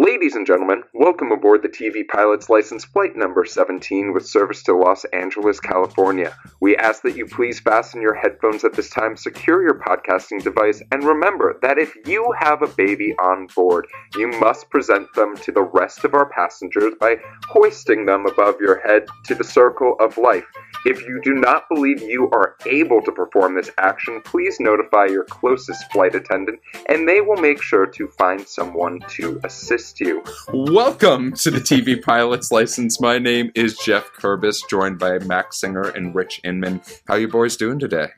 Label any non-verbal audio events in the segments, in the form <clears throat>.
Ladies and gentlemen, welcome aboard the TV Pilot's License Flight Number 17 with service to Los Angeles, California. We ask that you please fasten your headphones at this time, secure your podcasting device, and remember that if you have a baby on board, you must present them to the rest of our passengers by hoisting them above your head to the circle of life. If you do not believe you are able to perform this action, please notify your closest flight attendant and they will make sure to find someone to assist you. Welcome to the TV Pilot's License. My name is Geoff Kerbis, joined by Max Singer and Rich Inman. How you boys doing today?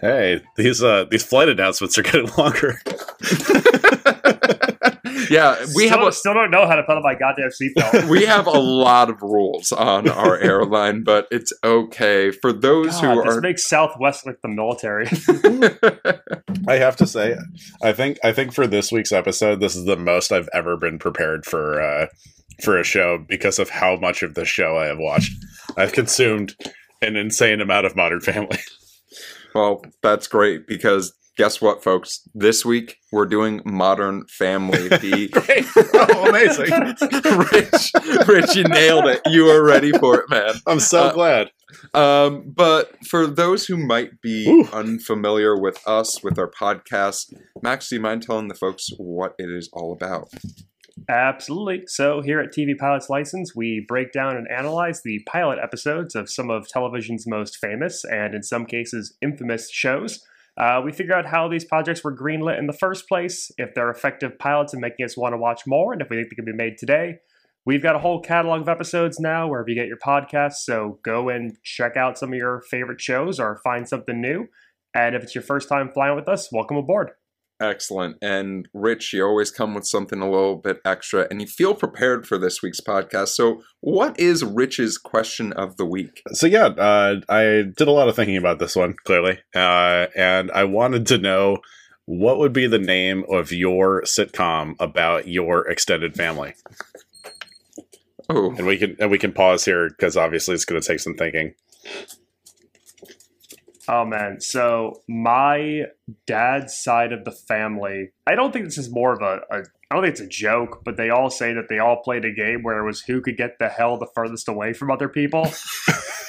Hey, these uh these flight announcements are getting <laughs> longer. <laughs> yeah, we <laughs> still, have a, still don't know how to put on my goddamn seatbelt. <laughs> we have a <laughs> lot of rules on our airline, but it's okay for those God, who this are. makes Southwest like the military. I have to say, I think I think for this week's episode, this is the most I've ever been prepared for uh for a show because of how much of the show I have watched. I've consumed an insane amount of Modern Family. well, that's great because guess what, folks? This week we're doing Modern Family. <laughs> The oh, amazing! <laughs> Rich, Rich, you nailed it. You were ready for it, man. I'm so Uh, glad. Um, but for those who might be Ooh. unfamiliar with us, with our podcast, Max, do you mind telling the folks what it is all about? Absolutely. So, here at TV Pilot's License, we break down and analyze the pilot episodes of some of television's most famous and, in some cases, infamous shows. Uh, we figure out how these projects were greenlit in the first place, if they're effective pilots and making us want to watch more, and if we think they can be made today. We've got a whole catalog of episodes now wherever you get your podcasts, so go and check out some of your favorite shows or find something new. And if it's your first time flying with us, welcome aboard. Excellent. And Rich, you always come with something a little bit extra, and you feel prepared for this week's podcast. So, what is Rich's question of the week? So yeah, uh, I did a lot of thinking about this one clearly, uh, and I wanted to know what would be the name of your sitcom about your extended family. Oh, and we can and we can pause here because obviously it's going to take some thinking. Oh man, so my dad's side of the family, I don't think this is more of a, a I don't think it's a joke, but they all say that they all played a game where it was who could get the hell the furthest away from other people. <laughs>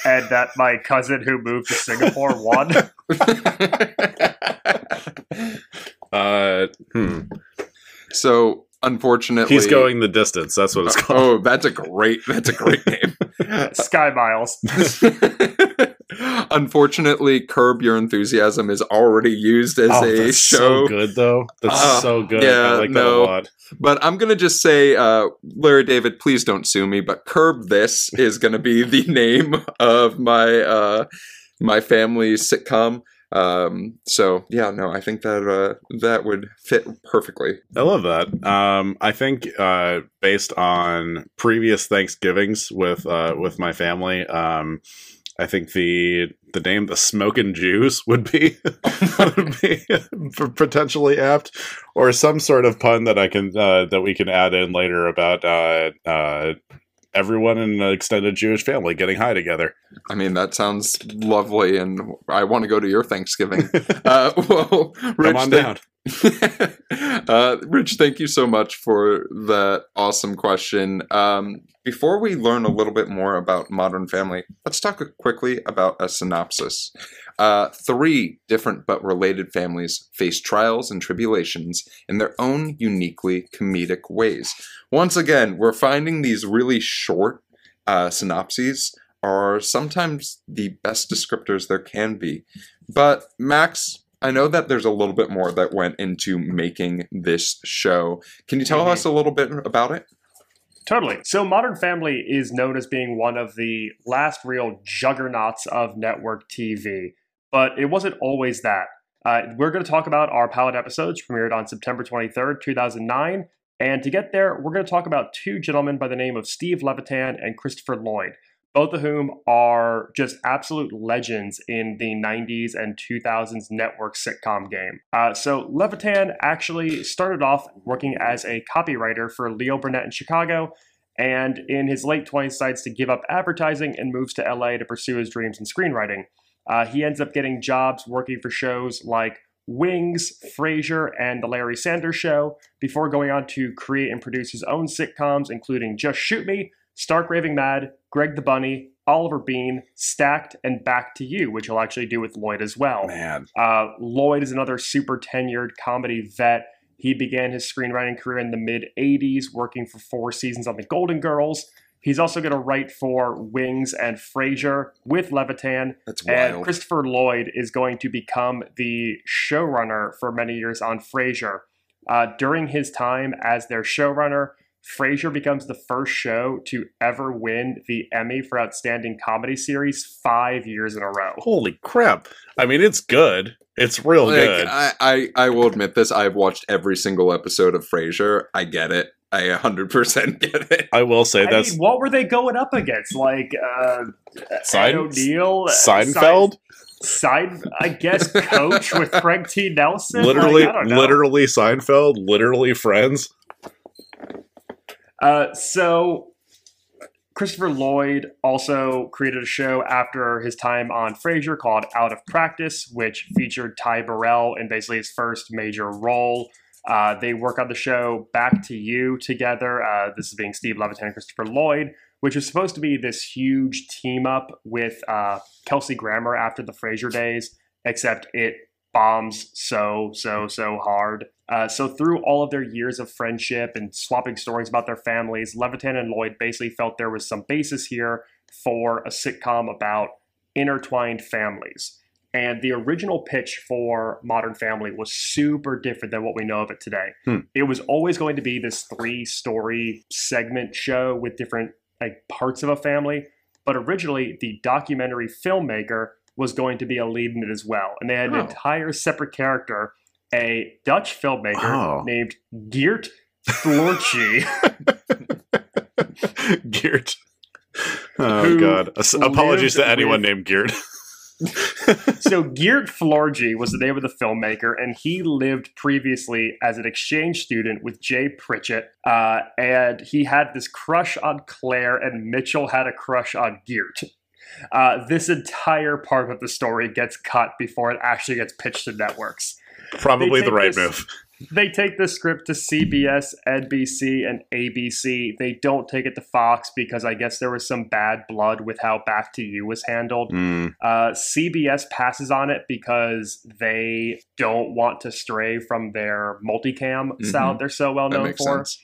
and that my cousin who moved to Singapore won. <laughs> <laughs> Uh, hmm. so unfortunately, He's going the distance. That's what it's called. Oh, that's a great. That's a great name. Sky Miles. Unfortunately, Curb Your Enthusiasm is already used as Oh, a that's show. so good though. That's Uh, so good. yeah, I like no. that a lot. But I'm gonna just say, uh, Larry David, please don't sue me. But Curb This is gonna be the <laughs> name of my uh, my family's sitcom. Um, so yeah, no, I think that uh, that would fit perfectly. I love that. Um, I think uh, based on previous Thanksgivings with uh, with my family, um, I think the the name the Smoking Jews would be <laughs> would be potentially apt, or some sort of pun that I can uh, that we can add in later about uh, uh, everyone in an extended Jewish family getting high together. I mean, that sounds lovely, and I want to go to your Thanksgiving. <laughs> uh, well, Rich, Come on down. <laughs> uh, Rich, thank you so much for that awesome question. Um, before we learn a little bit more about Modern Family, let's talk quickly about a synopsis. Uh, three different but related families face trials and tribulations in their own uniquely comedic ways. Once again, we're finding these really short uh, synopses are sometimes the best descriptors there can be. But Max, I know that there's a little bit more that went into making this show. Can you tell Mhm. us a little bit about it? Totally. So, Modern Family is known as being one of the last real juggernauts of network TV, but it wasn't always that. Uh, we're going to talk about our pilot episodes premiered on September 23rd, 2009. And to get there, we're going to talk about two gentlemen by the name of Steve Levitan and Christopher Lloyd, both of whom are just absolute legends in the 90s and 2000s network sitcom game. Uh, so, Levitan actually started off working as a copywriter for Leo Burnett in Chicago, and in his late 20s decides to give up advertising and moves to LA to pursue his dreams in screenwriting. Uh, he ends up getting jobs working for shows like Wings, Frasier, and The Larry Sanders Show, before going on to create and produce his own sitcoms, including Just Shoot Me, Stark Raving Mad, Greg the Bunny, Oliver Beene, Stacked, and Back to You, which he'll actually do with Lloyd as well. Man, Uh, Lloyd is another super tenured comedy vet. He began his screenwriting career in the mid 80s, working for four seasons on The Golden Girls. He's also going to write for Wings and Frasier with Levitan. That's And wild. Christopher Lloyd is going to become the showrunner for many years on Frasier. Uh, during his time as their showrunner, Frasier becomes the first show to ever win the Emmy for Outstanding Comedy Series five years in a row. holy crap! I mean, it's good. It's real Like, good. I, I, I will admit this. I've watched every single episode of Frasier. I get it. I 100% get it. I will say I that's mean, what were they going up against? Like uh, Sein- Ed O'Neill, uh, Seinfeld. Sein, I guess, coach with <laughs> Frank T. Nelson. literally, Like, I don't know. literally Seinfeld. Literally Friends. Uh, so Christopher Lloyd also created a show after his time on Frasier called Out of Practice, which featured Ty Burrell in basically his first major role. Uh, they work on the show Back to You together. Uh, this is being Steve Levitan and Christopher Lloyd, which is supposed to be this huge team up with uh, Kelsey Grammer after the Frasier days, except it bombs so, so, so hard. Uh, so through all of their years of friendship and swapping stories about their families, Levitan and Lloyd basically felt there was some basis here for a sitcom about intertwined families. And the original pitch for Modern Family was super different than what we know of it today. Hmm. It was always going to be this three-story segment show with different like parts of a family. But originally, the documentary filmmaker was going to be a lead in it as well, and they had Oh. an entire separate character, a Dutch filmmaker Oh. named Geert Floortje. <laughs> Geert. Oh god. Apologies to anyone with- named Geert. <laughs> so Geert Floortje was the name of the filmmaker, and he lived previously as an exchange student with Jay Pritchett. Uh, and he had this crush on Claire, and Mitchell had a crush on Geert. Uh, this entire part of the story gets cut before it actually gets pitched to networks. Probably the right this- move. They take the script to CBS, NBC, and ABC. They don't take it to Fox because I guess there was some bad blood with how Back to You was handled. Mm, Uh, CBS passes on it because they don't want to stray from their multicam style Mhm. they're so well known for. sense.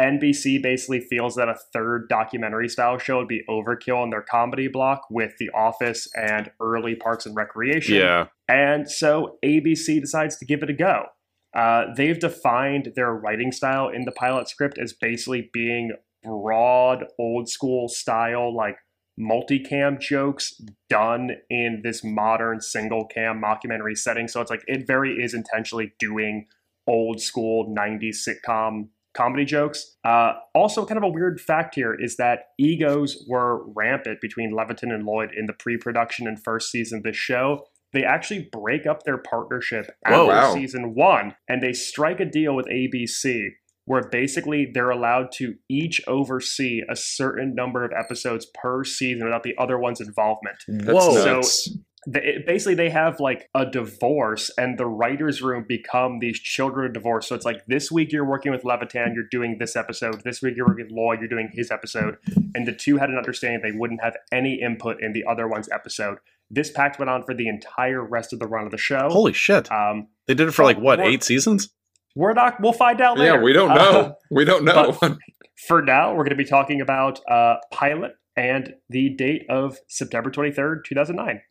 NBC basically feels that a third documentary style show would be overkill in their comedy block with The Office and early Parks and Recreation. yeah. And so ABC decides to give it a go. Uh, they've defined their writing style in the pilot script as basically being broad, old school style, like multicam jokes done in this modern single cam mockumentary setting. So it's like it very is intentionally doing old school 90s sitcom comedy jokes. Uh, also, kind of a weird fact here is that egos were rampant between Levitan and Lloyd in the pre production and first season of the show. They actually break up their partnership after. Wow. season one and they strike a deal with ABC where basically they're allowed to each oversee a certain number of episodes per season without the other one's involvement. That's Whoa. So- nuts. They, basically, they have like a divorce, and the writers' room become these children of divorce. So it's like this week you're working with Levitan, you're doing this episode. This week you're working with Lloyd, you're doing his episode. And the two had an understanding they wouldn't have any input in the other one's episode. This pact went on for the entire rest of the run of the show. Holy shit. Um, They did it for like what, eight seasons? we're not. We'll find out later. Yeah, we don't Uh, know. we don't know. for now, we're going to be talking about uh, pilot and the date of September twenty third, two thousand nine.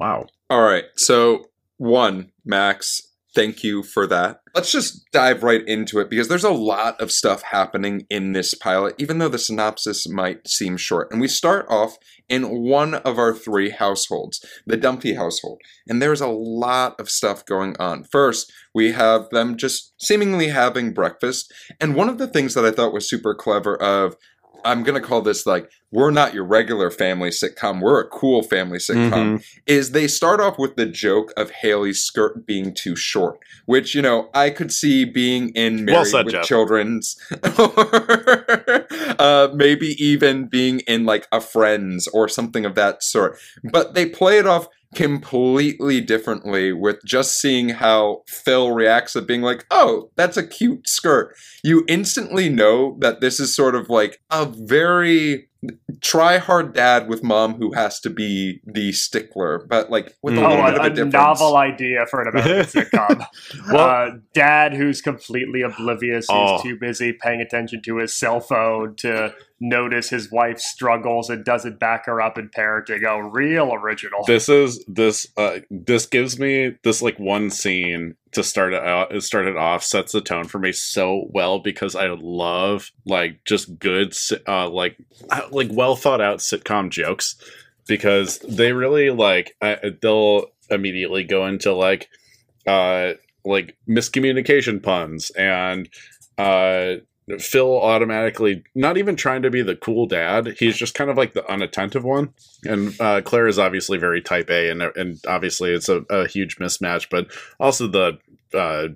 Wow. All right. So, one, Max, thank you for that. Let's just dive right into it because there's a lot of stuff happening in this pilot, even though the synopsis might seem short. And we start off in one of our three households, the Dunphy household. And there's a lot of stuff going on. First, we have them just seemingly having breakfast. And one of the things that I thought was super clever of I'm going to call this like, we're not your regular family sitcom. We're a cool family sitcom Mhm. is they start off with the joke of Haley's skirt being too short, which you know I could see being in Married Well said, with Jeff. Children's, or <laughs> uh, maybe even being in like a Friends or something of that sort. But they play it off completely differently with just seeing how Phil reacts at being like, oh, that's a cute skirt. You instantly know that this is sort of like a very try hard dad with mom who has to be the stickler, but like with a Mm. Oh, little bit of a a difference. novel idea for an American <laughs> sitcom. Well- uh, dad who's completely oblivious, who's Oh. too busy paying attention to his cell phone to notice his wife's struggles and doesn't back her up in parenting. Oh, real original. this is this uh this gives me this like one scene to start it out it off sets the tone for me so well because i love like just good uh like like well thought out sitcom jokes because they really like uh, they'll immediately go into like uh like miscommunication puns and uh Phil automatically not even trying to be the cool dad. He's just kind of like the unattentive one. And uh, Claire is obviously very type A, and and obviously it's a, a huge mismatch. But also the uh,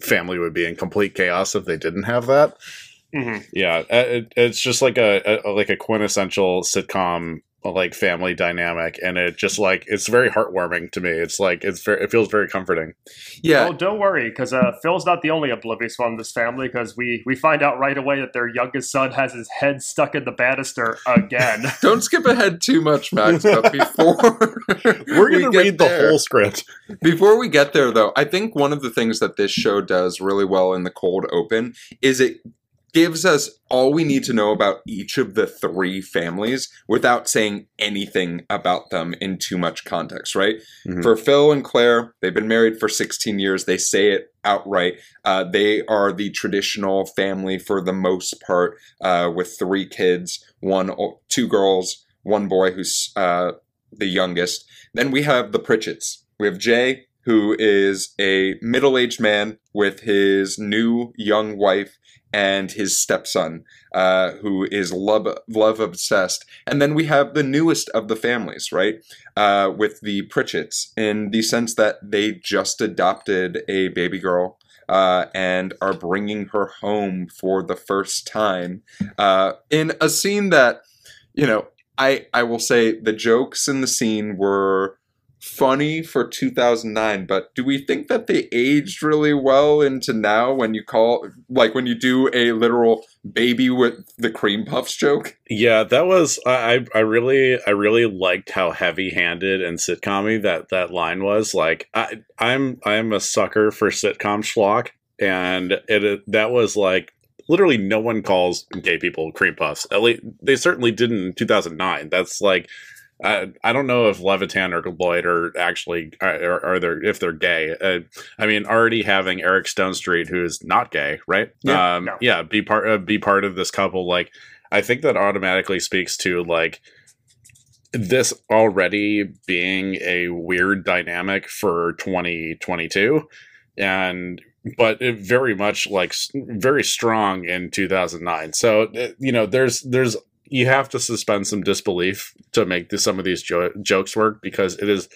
family would be in complete chaos if they didn't have that. Mhm. Yeah, it, it's just like a, a like a quintessential sitcom like family dynamic, and it just like it's very heartwarming to me. It's like it's very it feels very comforting. Yeah, Well, don't worry, because uh, Phil's not the only oblivious one in this family. Because we we find out right away that their youngest son has his head stuck in the banister again. <laughs> don't skip ahead too much, Max. But <laughs> before We're gonna get read the there- whole script. Before we get there, though, I think one of the things that this show does really well in the cold open is it gives us all we need to know about each of the three families without saying anything about them in too much context, right? Mhm. For Phil and Claire, they've been married for 16 years. They say it outright. Uh, they are the traditional family for the most part, uh, with three kids, one, two girls, one boy who's uh, the youngest. Then we have the Pritchett's. We have Jay, who is a middle aged man with his new young wife and his stepson, uh, who is love, love obsessed. And then we have the newest of the families, right? Uh, with the Pritchett's, in the sense that they just adopted a baby girl. Uh, and are bringing her home for the first time uh, in a scene that, you know, I I will say the jokes in the scene were funny for 2009 but do we think that they aged really well into now when you call like when you do a literal baby with the cream puffs joke Yeah, that was I. I really, I really liked how heavy-handed and sitcom that that line was. Like, I, I'm, I'm a sucker for sitcom schlock, and it that was like literally no one calls gay people cream puffs. At least they certainly didn't in 2009. That's like. I, I don't know if Levitan or Lloyd are actually are, are they if they're gay. Uh, I mean, already having Eric Stonestreet, who is not gay, right? Yeah. um, No. yeah, be part uh, be part of this couple. Like, I think that automatically speaks to like this already being a weird dynamic for 2022 and but it very much like very strong in 2009 so uh, you know there's there's you have to suspend some disbelief to make this, some of these jo- jokes work because it is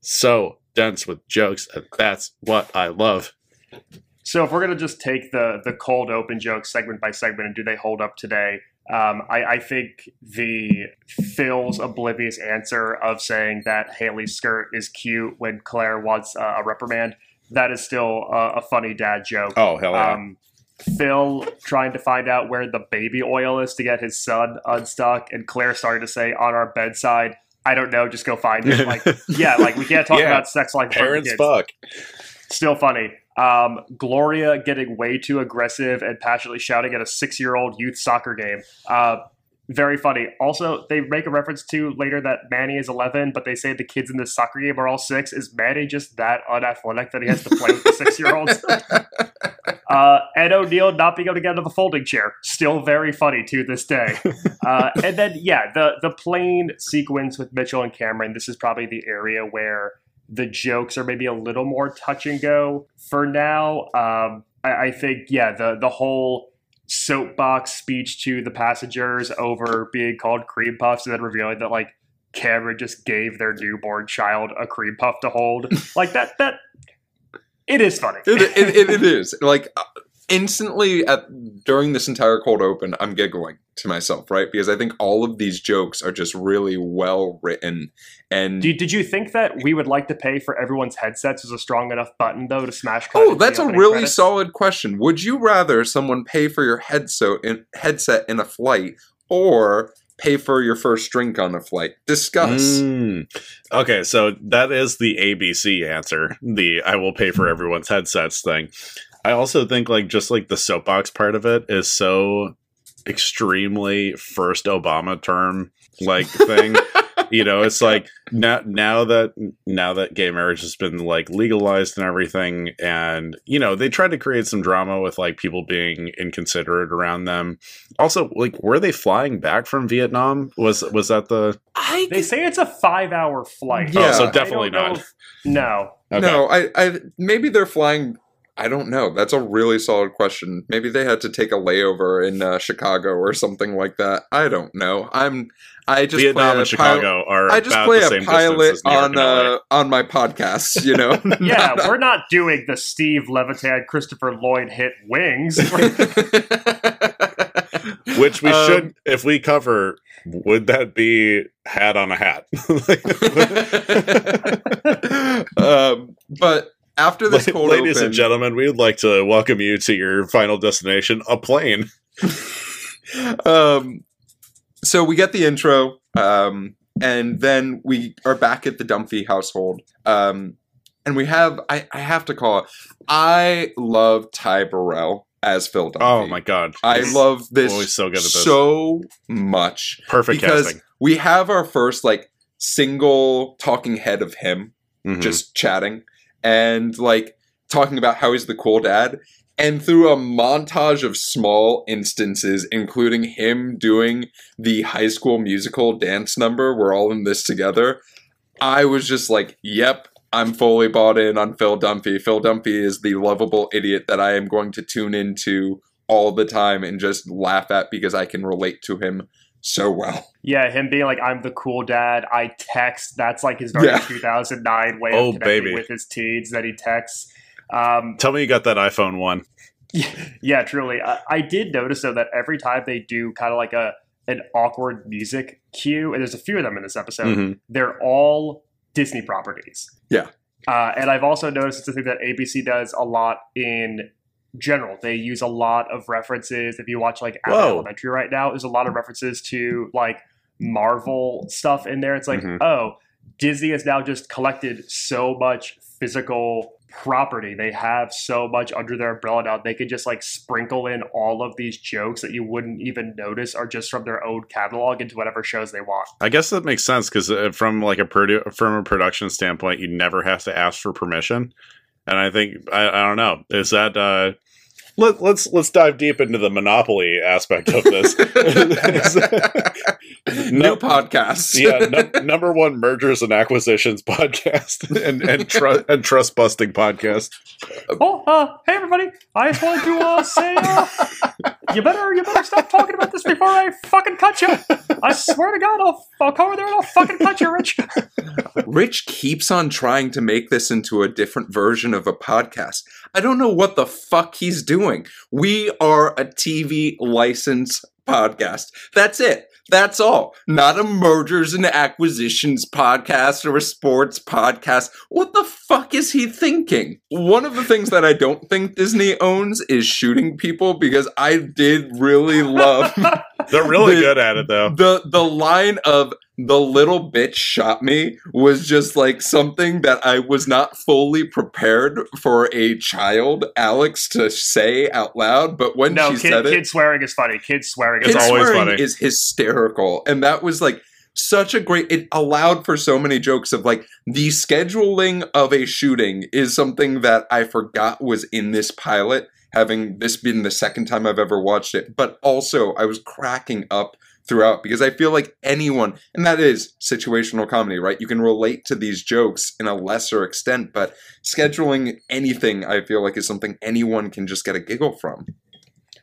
so dense with jokes and that's what i love So if we're gonna just take the the cold open jokes segment by segment and do they hold up today? Um, I, I think the Phil's oblivious answer of saying that Haley's skirt is cute when Claire wants uh, a reprimand that is still a, a funny dad joke. oh hell yeah Um, Phil trying to find out where the baby oil is to get his son unstuck, and Claire starting to say on our bedside, "I don't know, just go find it." Like, <laughs> yeah, like we can't talk Yeah. about sex like parents fuck Still funny. Um, Gloria getting way too aggressive and passionately shouting at a six-year-old youth soccer game. Uh, very funny. Also, they make a reference to later that Manny is 11, but they say the kids in the soccer game are all six. Is Manny just that unathletic that he has to play with the six-year-olds? <laughs> Uh, Ed O'Neill not being able to get out of the folding chair, still very funny to this day. Uh, and then, yeah, the the plane sequence with Mitchell and Cameron. This is probably the area where the jokes are maybe a little more touch and go for now. Um, I, I think, yeah, the the whole soapbox speech to the passengers over being called cream puffs and then revealing that like Cameron just gave their newborn child a cream puff to hold, <laughs> like that that. It is funny. it, it, it, it is like uh, instantly at during this entire cold open, I'm giggling to myself, right? Because I think all of these jokes are just really well written. And Did, did you think that we would like to pay for everyone's headsets as a strong enough button though to smash? cut oh, that's a really credits? solid question. Would you rather someone pay for your headset in, headset in a flight or pay for your first drink on a flight? Discuss. Mm. Okay, so that is the ABC answer. The I will pay for everyone's headsets thing. I also think like just like the soapbox part of it is so extremely first Obama term like thing. <laughs> you know, it's like now now that now that gay marriage has been like legalized and everything, and you know they tried to create some drama with like people being inconsiderate around them. Also, like were they flying back from Vietnam? Was was that the I They say it's a five-hour flight. Yeah. Oh, so definitely don't not. if- no. Okay. No, I, I maybe they're flying. I don't know. That's a really solid question. Maybe they had to take a layover in uh, Chicago or something like that. I don't know. I'm. I just Vietnam play and a pilot- Chicago are I just about play the a same pilot distance as New York on uh, on my podcast. You know. <laughs> Yeah, we're not doing the Steve Levitan, Christopher Lloyd hit Wings. <laughs> Which we Um, should, if we cover, would that be hat on a hat? <laughs> um, but after this cold Ladies open, and gentlemen, we would like to welcome you to your final destination, a plane. <laughs> um, so we get the intro, um, and then we are back at the Dunphy household. Um, and we have, I, I have to call it, I love Ty Burrell as Phil Dunphy. Oh my god. I love this always so good at this. so much Perfect because casting. we have our first like single talking head of him Mhm. just chatting and like talking about how he's the cool dad. And through a montage of small instances, including him doing the high school musical dance number, we're all in this together. I was just like, yep, I'm fully bought in on Phil Dunphy. Phil Dunphy is the lovable idiot that I am going to tune into all the time and just laugh at because I can relate to him so well. yeah, him being like, "I'm the cool dad." I text. That's like his very Yeah. 2009 way Oh, of connecting baby. with his teens that he texts. Um, Tell me you got that iPhone one. yeah, truly. I, I did notice though that every time they do kind of like a an awkward music cue, and there's a few of them in this episode, Mhm. they're all Disney properties. Yeah. Uh, and I've also noticed it's a thing that ABC does a lot in general. They use a lot of references. If you watch like Abbott Elementary right now, there's a lot of references to like Marvel stuff in there. It's like, Mhm. oh, Disney has now just collected so much physical property. They have so much under their umbrella now. They could just like sprinkle in all of these jokes that you wouldn't even notice are just from their own catalog into whatever shows they want. I guess that makes sense because uh, from like a produ- from a production standpoint, you never have to ask for permission. And I think I, I don't know. Is that uh, let, let's let's dive deep into the monopoly aspect of this. <laughs> New No- podcast. yeah, num- number one mergers and acquisitions <laughs> podcast and and, tru- and trust busting podcast. Oh, uh, hey everybody! I just wanted to uh, say, uh, you better, you better stop talking about this before I fucking cut you. I swear to God, I'll, I'll come over there and I'll fucking cut you, Rich. Rich keeps on trying to make this into a different version of a podcast. I don't know what the fuck he's doing. We are a TV license podcast. That's it. That's all. Not a mergers and acquisitions podcast or a sports podcast. What the fuck is he thinking? One of the things that I don't think Disney owns is shooting people because I did really love <laughs> They're really The- good at it though. the the line of the little bitch shot me was just like something that I was not fully prepared for a child Alex to say out loud. But when no, she kid, said it, kid swearing is funny. Kid swearing is kid always swearing funny. is hysterical, and that was like such a great. It allowed for so many jokes of like the scheduling of a shooting is something that I forgot was in this pilot. Having this been the second time I've ever watched it, but also I was cracking up throughout because I feel like anyone, and that is situational comedy, right? You can relate to these jokes in a lesser extent, but scheduling anything, I feel like, is something anyone can just get a giggle from.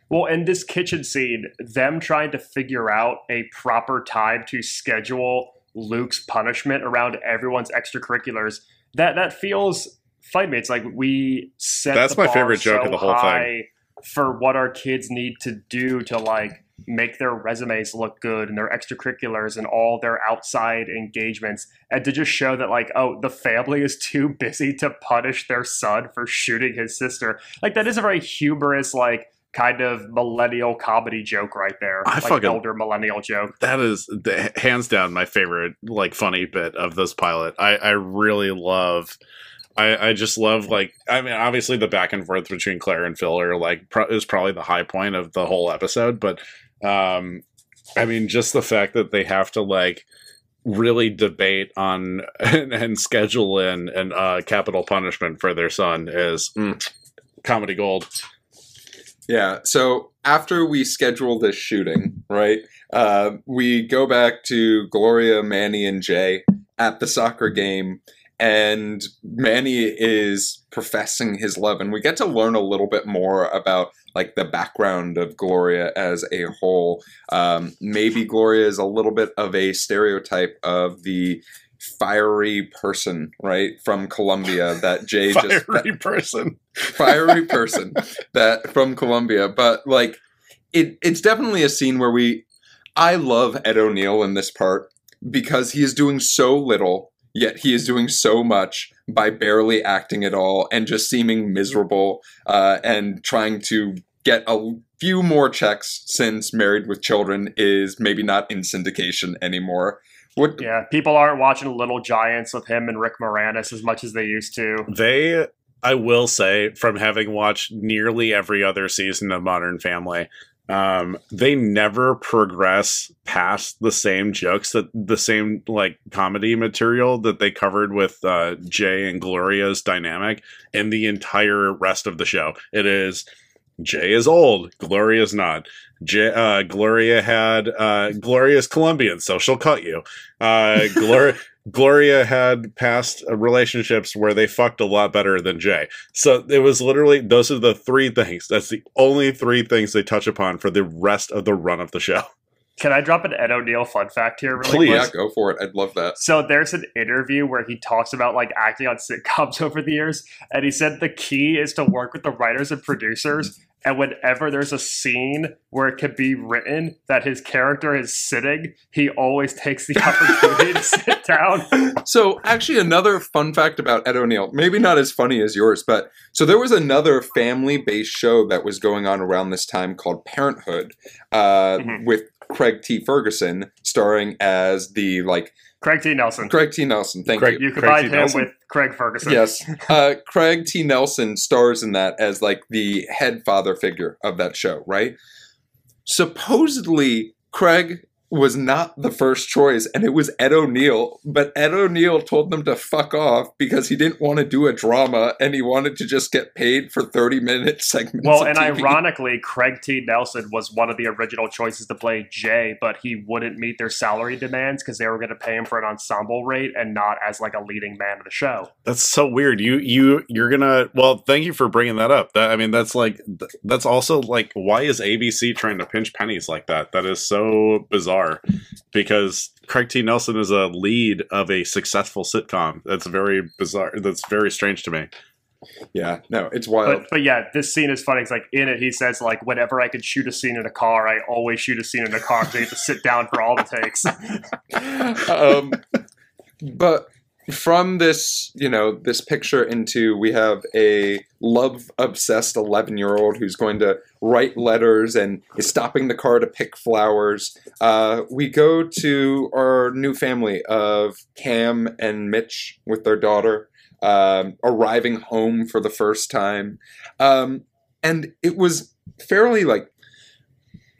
Well, in this kitchen scene, them trying to figure out a proper time to schedule Luke's punishment around everyone's extracurriculars, that that feels funny to me. It's like we set That's the my bar favorite joke so of the whole thing. high for what our kids need to do to like make their resumes look good and their extracurriculars and all their outside engagements and to just show that like oh the family is too <laughs> busy to punish their son for shooting his sister like that is a very humorous like kind of millennial comedy joke right there I like fucking- elder millennial joke That is the, hands down my favorite, like funny bit of this pilot. I, I really love. I, I just love like I mean obviously the back and forth between Claire and Phil are like pro- is probably the high point of the whole episode, but um, I mean just the fact that they have to like really debate on and, <laughs> and schedule in and uh, capital punishment for their son is mm, comedy gold. Yeah. So after we schedule this shooting, right, uh, we go back to Gloria, Manny, and Jay at the soccer game, and Manny is professing his love, and we get to learn a little bit more about like the background of Gloria as a whole. Um, maybe Gloria is a little bit of a stereotype of the fiery person, right, from Colombia that Jay <laughs> just Fiery person. fiery <laughs> person that from Colombia, but like it it's definitely a scene where we I love Ed O'Neill in this part because he is doing so little, yet he is doing so much by barely acting at all and just seeming miserable uh, and trying to get a few more checks since Married with Children is maybe not in syndication anymore. What yeah people aren't watching little giants with him and rick moranis as much as they used to They, I will say, from having watched nearly every other season of Modern Family, um, they never progress past the same jokes that the same like comedy material that they covered with uh, Jay and Gloria's dynamic in the entire rest of the show. It is Jay is old, Gloria's not. J- uh, Gloria had uh, Gloria's Colombian, so she'll cut you. Uh, Gloria. <laughs> Gloria had past uh, relationships where they fucked a lot better than Jay. So it was literally those are the three things. That's the only three things they touch upon for the rest of the run of the show. can i drop an ed o'neill fun fact here really Please. yeah, go for it. I'd love that. So there's an interview where he talks about like acting on sitcoms <laughs> over the years, and he said the key is to work with the writers and producers. And whenever there's a scene where it could be written that his character is sitting, he always takes the <laughs> opportunity to sit down. <laughs> So, actually, another fun fact about Ed O'Neill, maybe not as funny as yours, but so there was another family based show that was going on around this time called Parenthood uh, Mhm. with Craig T. Ferguson starring as the like Craig T. Nelson. Craig T. Nelson. Thank Craig- you. You Craig combine T. him Nelson? with Craig Ferguson. Yes. <laughs> Uh, Craig T. Nelson stars in that as like the head father figure of that show, right? Supposedly, Craig was not the first choice and it was Ed O'Neill, but Ed O'Neill told them to fuck off because he didn't want to do a drama and he wanted to just get paid for 30 minute segments. Well, and TV. ironically, Craig T. Nelson was one of the original choices to play Jay, but he wouldn't meet their salary demands because they were going to pay him for an ensemble rate and not as like a leading man of the show. That's so weird. You you you're gonna. Well, thank you for bringing that up. That I mean, that's like that's also like why is ABC trying to pinch pennies like that? That is so bizarre. Because Craig T. Nelson is a lead of a successful sitcom. That's very bizarre. That's very strange to me. Yeah, no, it's wild. But but yeah, this scene is funny. It's like in it, he says like, whenever I could shoot a scene in a car, I always shoot a scene in a car because I have to sit down for all the takes. <laughs> um, but from this, you know, this picture into we have a love obsessed 11 year old who's going to write letters and is stopping the car to pick flowers. Uh, we go to our new family of Cam and Mitch with their daughter um, arriving home for the first time. Um, and it was fairly like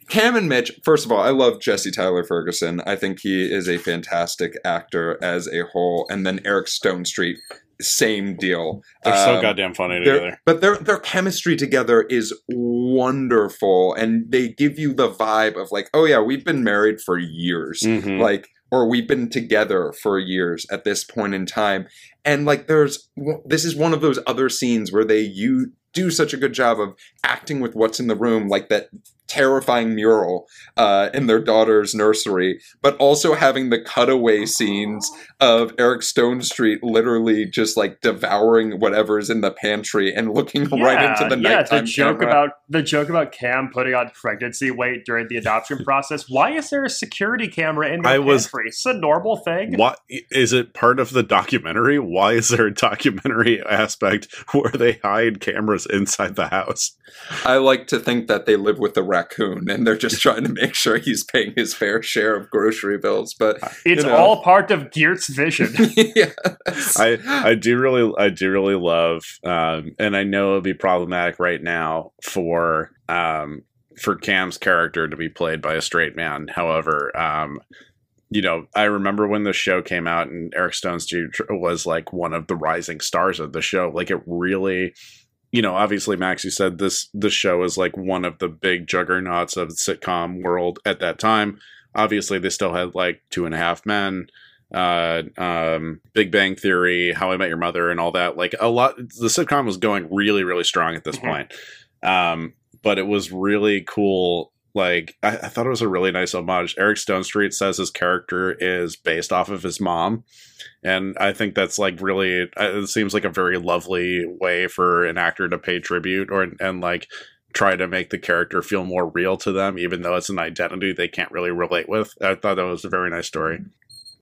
Cam and Mitch, first of all, I love Jesse Tyler Ferguson. I think he is a fantastic actor as a whole. And then Eric Stonestreet, same deal. They're so Um, goddamn funny together. But their their chemistry together is wonderful, and they give you the vibe of like, oh yeah, we've been married for years, Mhm. like, or we've been together for years at this point in time, and like, there's this is one of those other scenes where they you do such a good job of acting with what's in the room, like that terrifying mural uh, in their daughter's nursery, but also having the cutaway scenes of Eric Stonestreet literally just like devouring whatever's in the pantry and looking <laughs> right into the yeah, nighttime the joke camera. about the joke about Cam putting on pregnancy weight during the adoption process. Why is there a security camera in the I was- pantry? It's a normal thing. What is it part of the documentary? Why is there a documentary aspect <laughs> where they hide cameras inside the house? I like to think that they live with the raccoon and they're just trying to make sure he's paying his fair share of grocery bills. But It's you know. all part of Geert's vision. <laughs> yes. I I do really I do really love um and I know it'll be problematic right now for um for Cam's character to be played by a straight man. However, um you know, I remember when the show came out and Eric Stonestreet was like one of the rising stars of the show. Like it really you know, obviously Max, you said this this show is like one of the big juggernauts of the sitcom world at that time. Obviously they still had like two and a half men, uh, um, Big Bang Theory, How I Met Your Mother, and all that. Like a lot, the sitcom was going really, really strong at this Mhm. point. Um, but it was really cool. Like I, I thought it was a really nice homage. Eric Stonestreet says his character is based off of his mom, and I think that's like really. uh, It seems like a very lovely way for an actor to pay tribute or and like try to make the character feel more real to them, even though it's an identity they can't really relate with. I thought that was a very nice story.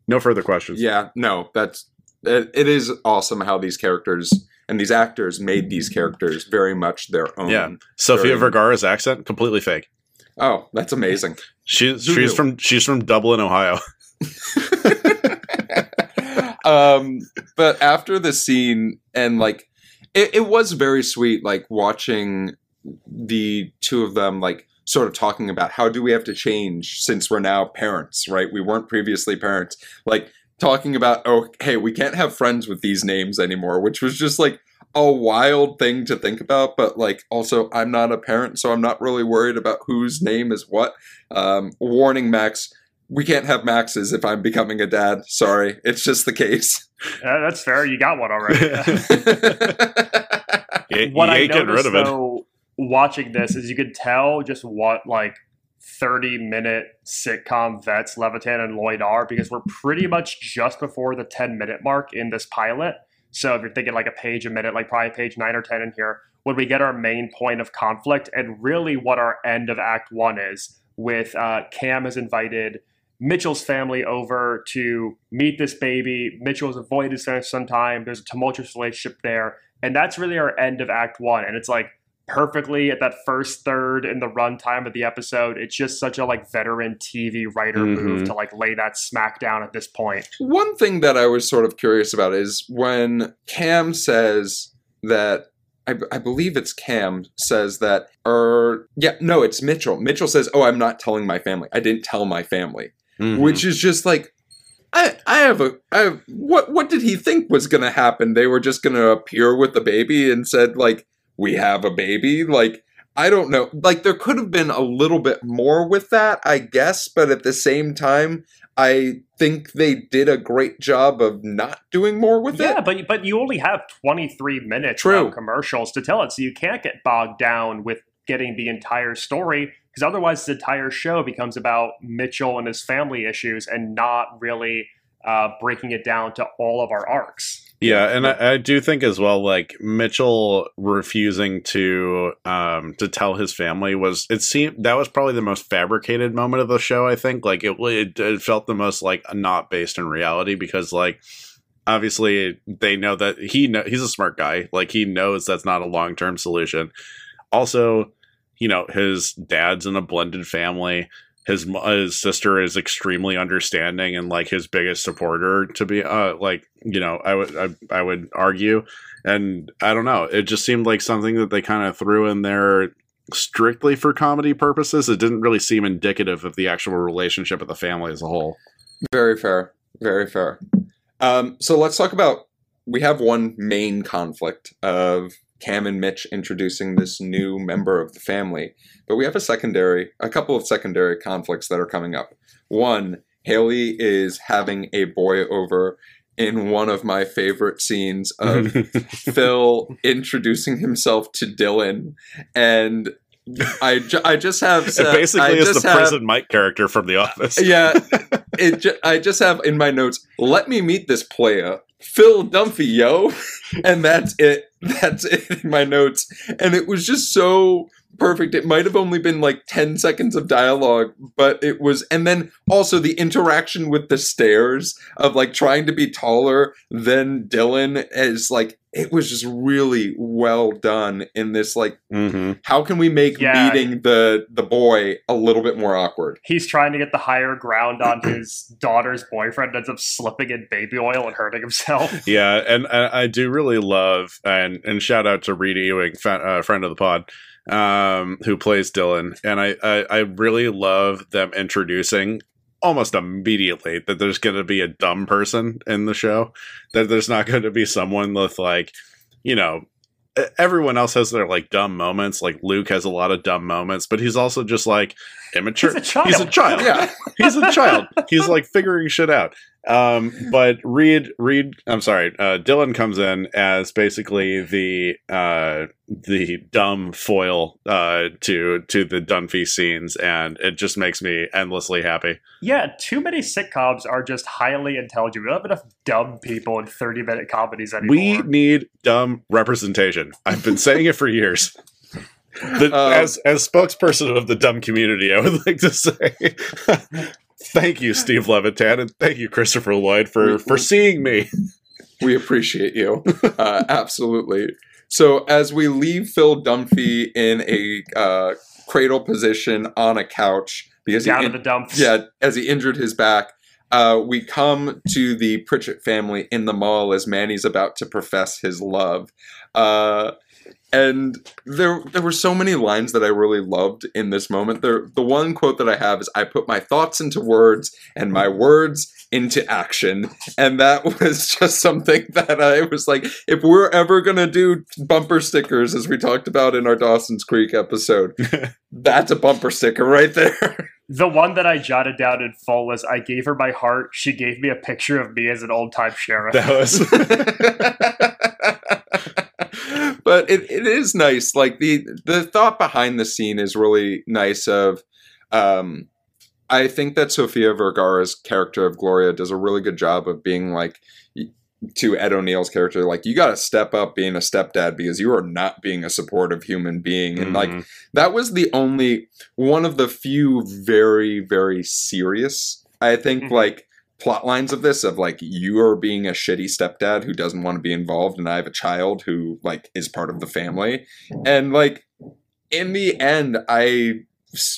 No further questions. Yeah, no, that's it, it is awesome how these characters and these actors made these characters very much their own. Yeah. Sofia Very- Vergara's accent completely fake. Oh, that's amazing. She's she's from she's from Dublin, Ohio. <laughs> <laughs> um, but after the scene and like it, it was very sweet, like watching the two of them like sort of talking about how do we have to change since we're now parents, right? We weren't previously parents. Like talking about, oh, hey, we can't have friends with these names anymore, which was just like a wild thing to think about. But like, also, I'm not a parent, so I'm not really worried about whose name is what. Um, warning, Max. We can't have Maxes if I'm becoming a dad. Sorry, it's just the case. Uh, that's fair. You got one already. <laughs> <laughs> You, what you I ain't rid noticed of it. though, watching this, is you could tell just what like thirty minute sitcom vets Levitan and Lloyd are because we're pretty much just before the ten minute mark in this pilot. So if you're thinking like a page a minute, like probably page nine or ten in here, when we get our main point of conflict and really what our end of Act One is, with uh, Cam has invited Mitchell's family over to meet this baby. Mitchell has avoided his some time. There's a tumultuous relationship there. And that's really our end of Act One. And it's like perfectly at that first third in the runtime of the episode. It's just such a like veteran TV writer move Mhm. to like lay that smack down at this point. One thing that I was sort of curious about is when Cam says that. I, I believe it's Cam says that, or yeah, no, it's Mitchell. Mitchell says, "Oh, I'm not telling my family. I didn't tell my family," Mhm. which is just like, I, I have a, I have, what, what did he think was going to happen? They were just going to appear with the baby and said like, "We have a baby." Like, I don't know. Like, there could have been a little bit more with that, I guess, but at the same time, I think they did a great job of not doing more with yeah, it. Yeah, but but you only have 23 minutes True. of commercials to tell it, so you can't get bogged down with getting the entire story because otherwise the entire show becomes about Mitchell and his family issues and not really uh, breaking it down to all of our arcs. Yeah, and I, I do think as well, like Mitchell refusing to um to tell his family was it seemed that was probably the most fabricated moment of the show. I think like it it, it felt the most like not based in reality because like obviously they know that he know he's a smart guy like he knows that's not a long term solution. Also, you know his dad's in a blended family his his sister is extremely understanding and like his biggest supporter to be uh like you know I would I, I would argue and I don't know it just seemed like something that they kind of threw in there strictly for comedy purposes it didn't really seem indicative of the actual relationship of the family as a whole Very fair. Very fair. Um, so let's talk about. We have one main conflict of Cam and Mitch introducing this new member of the family, but we have a secondary, a couple of secondary conflicts that are coming up. One, Haley is having a boy over in one of my favorite scenes of <laughs> Phil introducing himself to Dylan and I, ju- I just have. It basically is the have- prison Mike character from The Office. Yeah, <laughs> it. Ju- I just have in my notes. Let me meet this player, Phil Dunphy, yo, <laughs> and that's it. That's it in my notes, and it was just so perfect. It might have only been like ten seconds of dialogue, but it was. And then also the interaction with the stairs of like trying to be taller than Dylan is like it was just really well done in this like hmm how can we make Yeah. meeting the the boy a little bit more awkward He's trying to get the higher ground on his <clears throat> daughter's boyfriend, ends up slipping in baby oil and hurting himself. <laughs> Yeah, and I, I do really love and and shout out to Reid Ewing, fa- uh, friend of the pod, um, who plays Dylan, and I, I I really love them introducing almost immediately that there's going to be a dumb person in the show, that there's not going to be someone with like, you know. Everyone else has their like dumb moments. Like Luke has a lot of dumb moments, but he's also just like immature. He's a child. He's a child yeah <laughs> he's a child. He's like figuring shit out. Um, but Reid, Reid, I'm sorry, uh, Dylan comes in as basically the uh, the dumb foil uh, to to the Dunphy scenes, and it just makes me endlessly happy. Yeah, too many sitcoms are just highly intelligent. We don't have enough dumb people in 30 minute comedies anymore. We need dumb representation. I've been saying it for years. The, Um, as as spokesperson of the dumb community, I would like to say <laughs> thank you, Steve Levitan, and thank you, Christopher Lloyd, for for seeing me. we appreciate you <laughs> uh, absolutely so as we leave phil dunphy in a uh, cradle position on a couch because he down in- to the dumps. yeah as he injured his back uh, we come to the Pritchett family in the mall as Manny's about to profess his love. Uh, and there there were so many lines that I really loved in this moment. There the one quote that I have is I put my thoughts into words and my words into action. And that <laughs> was just something that I was like, if we're ever gonna do bumper stickers as we talked about in our Dawson's Creek episode, <laughs> that's a bumper sticker right there. The one that I jotted down in full was I gave her my heart. She gave me a picture of me as an old time sheriff. That was <laughs> but it, it is nice. Like the the thought behind the scene is really nice. Of, um, I think that Sofia Vergara's character of Gloria does a really good job of being like to Ed O'Neill's character, like you got to step up being a stepdad because you are not being a supportive human being, and like Mhm. that was the only one of the few very very serious i think Mhm. like plot lines of this of like you are being a shitty stepdad who doesn't want to be involved and i have a child who like is part of the family. And like in the end i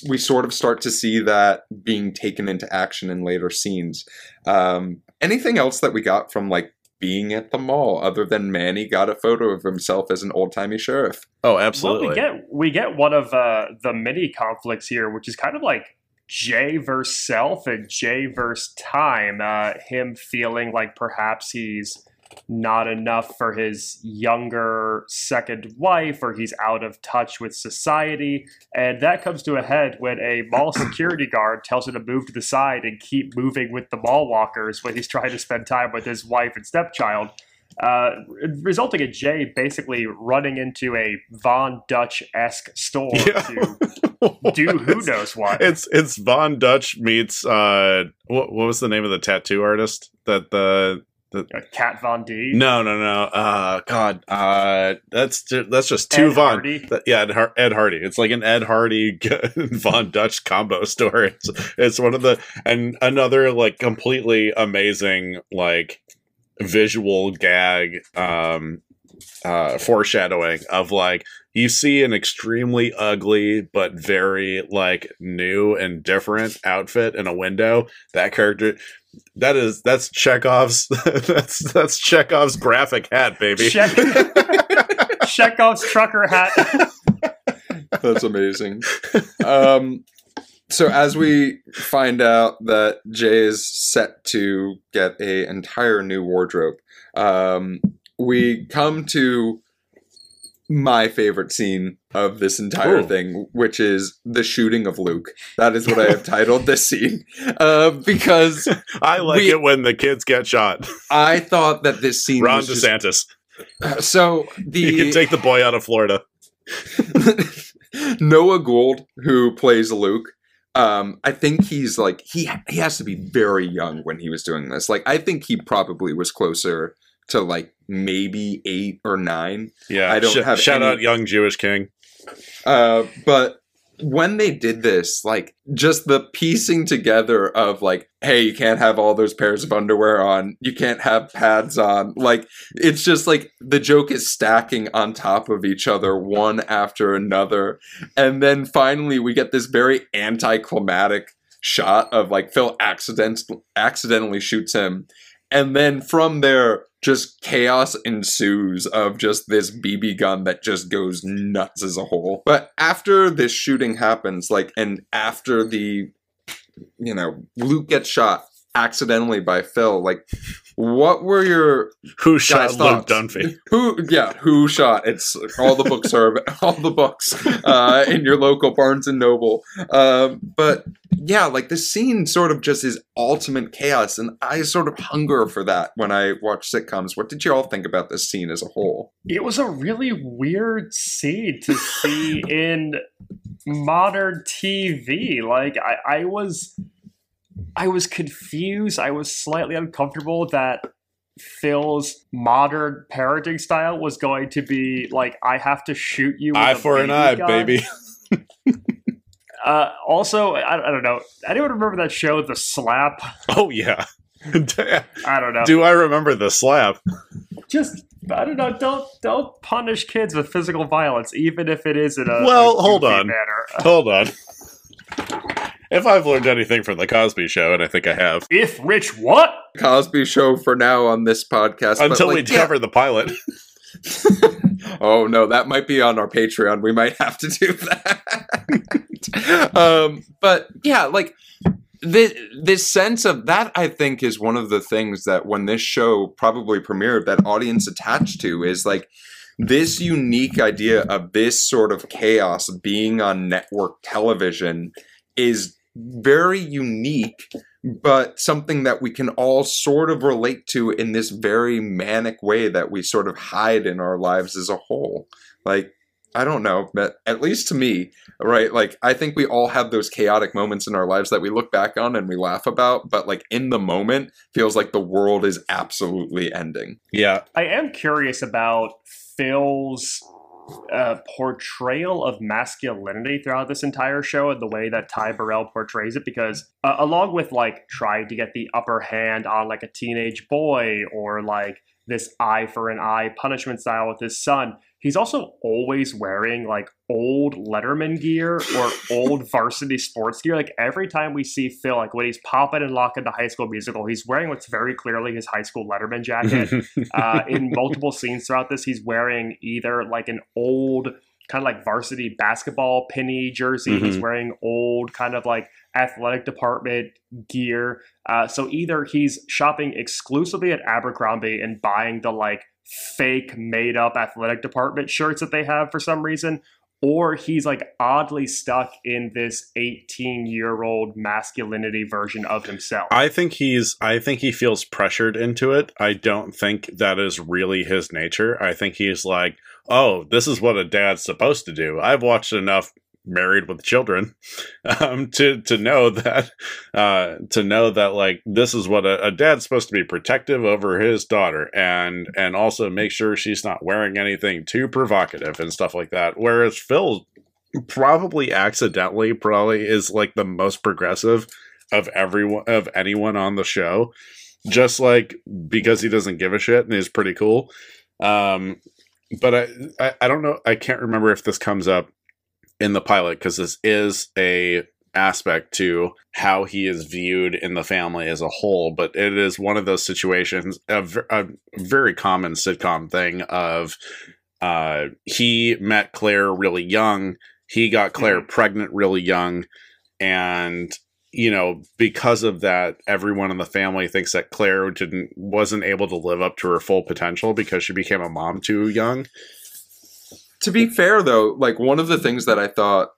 we sort of start to see that being taken into action in later scenes. Um anything else that we got from like being at the mall other than manny got a photo of himself as an old-timey sheriff? Oh, Well, absolutely. we get we get one of uh, the mini conflicts here, which is kind of like Jay versus self and Jay versus time. Uh, him feeling like perhaps he's not enough for his younger second wife, or he's out of touch with society, and that comes to a head when a mall security <coughs> guard tells him to move to the side and keep moving with the mall walkers when he's trying to spend time with his wife and stepchild uh, resulting in Jay basically running into a Von Dutch esque store Yeah. to <laughs> do who knows what. It's it's Von Dutch meets uh what what was the name of the tattoo artist that the Uh, Kat Von D. no no no uh God uh that's ju- that's just two Ed Von Hardy. That- yeah Ed, Har- Ed Hardy it's like an Ed Hardy <laughs> Von Dutch combo store it's it's one of the and another like completely amazing like visual gag um uh foreshadowing of like you see an extremely ugly but very like new and different outfit in a window that character that is that's chekhov's <laughs> that's that's chekhov's graphic hat baby Check- <laughs> Chekhov's trucker hat. That's amazing. um, so as we find out that Jay is set to get a entire new wardrobe, um, we come to my favorite scene of this entire Ooh. thing, which is the shooting of Luke. That is what I have titled this scene, uh, because <laughs> i like We- it when the kids get shot I thought that this scene ron was just, desantis so <laughs> the you can take the boy out of florida <laughs> Nolan Gould, who plays Luke, um, I think he's like he he has to be very young when he was doing this. Like I think he probably was closer to like maybe eight or nine. Yeah, I don't sh- have shout any- out young Jewish king. Uh, but when they did this, like just the piecing together of like, hey, you can't have all those pairs of underwear on, you can't have pads on. Like it's just like the joke is stacking on top of each other, one after another, and then finally we get this very anticlimactic shot of like Phil accident accidentally shoots him. And then from there, just chaos ensues of just this BB gun that just goes nuts as a whole. But after this shooting happens, like, and after the, you know, Luke gets shot accidentally by Phil, like, what were your Who shot Guys, Luke thoughts? Dunphy? <laughs> who? Yeah, who shot? It's all the books are <laughs> all the books uh, in your local Barnes and Noble. Um, but yeah, like the scene sort of just is ultimate chaos, and I sort of hunger for that when I watch sitcoms. What did you all think about this scene as a whole? It was a really weird scene to see <laughs> in modern TV. Like I, I was I was confused. I was slightly uncomfortable that Phil's modern parenting style was going to be like I have to shoot you with Eye for an eye, gun. baby. <laughs> <laughs> Uh, also, I, I don't know. Anyone remember that show, The Slap? Oh yeah. <laughs> I don't know. Do I remember the slap? Just I don't know. Don't don't punish kids with physical violence, even if it is in a Well, a hold on. manner. Hold on. If I've learned anything from the Cosby Show, and I think I have, If Rich what? Cosby Show for now on this podcast. but, until we like, yeah. cover the pilot. <laughs> <laughs> oh no, that might be on our Patreon. We might have to do that. <laughs> um, but yeah, like this this sense of that, I think, is one of the things that when this show probably premiered, that audience attached to is like this unique idea of this sort of chaos being on network television is very unique but something that we can all sort of relate to in this very manic way that we sort of hide in our lives as a whole. Like, I don't know, but at least to me, right? Like, I think we all have those chaotic moments in our lives that we look back on and we laugh about, but like in the moment, feels like the world is absolutely ending. Yeah, I am curious about Phil's uh, portrayal of masculinity throughout this entire show and the way that Ty Burrell portrays it, because uh, along with like trying to get the upper hand on like a teenage boy or like this eye for an eye punishment style with his son, he's also always wearing like old Letterman gear or old <laughs> varsity sports gear. Like every time we see Phil, like when he's popping and locking the high school musical, he's wearing what's very clearly his high school Letterman jacket. <laughs> uh, in multiple scenes throughout this, he's wearing either like an old kind of like varsity basketball penny jersey. He's Mhm. wearing old kind of like athletic department gear. Uh, so either he's shopping exclusively at Abercrombie and buying the like fake made up athletic department shirts that they have for some reason. Or he's like oddly stuck in this 18 year old masculinity version of himself. I think he's. I think he feels pressured into it. I don't think that is really his nature. I think he's like, oh, this is what a dad's supposed to do. I've watched enough married with children um, to to know that uh, to know that like this is what a, a dad's supposed to be protective over his daughter and and also make sure she's not wearing anything too provocative and stuff like that. Whereas Phil probably accidentally probably is like the most progressive of everyone of anyone on the show just like because he doesn't give a shit and is pretty cool um but I, I i don't know i can't remember if this comes up in the pilot because this is a aspect to how he is viewed in the family as a whole but it is one of those situations a, a very common sitcom thing of uh he met claire really young he got claire pregnant really young and you know because of that everyone in the family thinks that claire didn't wasn't able to live up to her full potential because she became a mom too young To be fair, though, like one of the things that I thought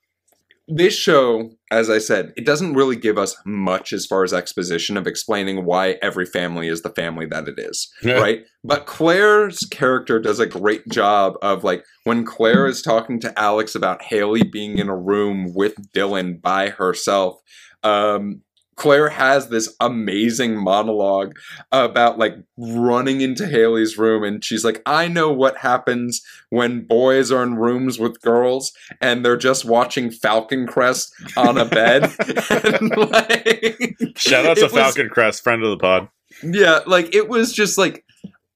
this show, as I said, it doesn't really give us much as far as exposition of explaining why every family is the family that it is, right? But Claire's character does a great job of like when Claire is talking to Alex about Haley being in a room with Dylan by herself. Um, Claire has this amazing monologue about like running into Haley's room and she's like, I know what happens when boys are in rooms with girls and they're just watching Falcon Crest on a bed. <laughs> and, like, Shout out to was- Falcon Crest, friend of the pod. yeah, like it was just like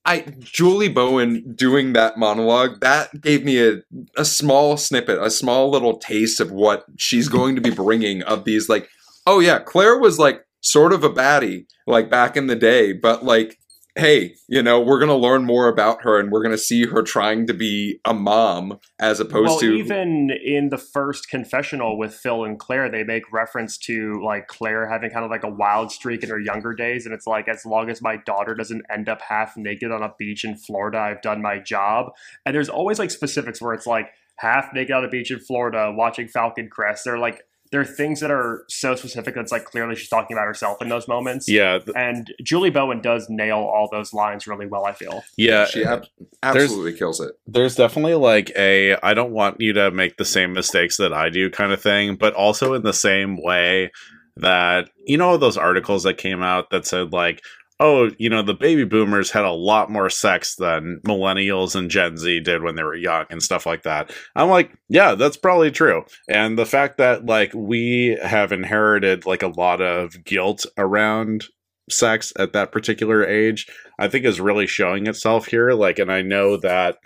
I Julie Bowen doing that monologue that gave me a a small snippet, a small little taste of what she's going to be bringing of these like oh yeah, Claire was like sort of a baddie like back in the day, but like hey, you know, we're going to learn more about her and we're going to see her trying to be a mom as opposed well, to even in the first confessional with Phil and Claire, they make reference to like Claire having kind of like a wild streak in her younger days, and it's like as long as my daughter doesn't end up half naked on a beach in Florida, I've done my job. And there's always like specifics where it's like half naked on a beach in Florida watching Falcon Crest. They're like there are things that are so specific that's like clearly she's talking about herself in those moments. Yeah, th- And Julie Bowen does nail all those lines really well, I feel. yeah. she ab- absolutely kills it. there's definitely like a I don't want you to make the same mistakes that I do kind of thing, but also in the same way that you know those articles that came out that said like oh, you know, the baby boomers had a lot more sex than millennials and Gen Z did when they were young and stuff like that. I'm like, yeah, that's probably true. And the fact that like we have inherited like a lot of guilt around sex at that particular age, I think is really showing itself here. Like, and I know that,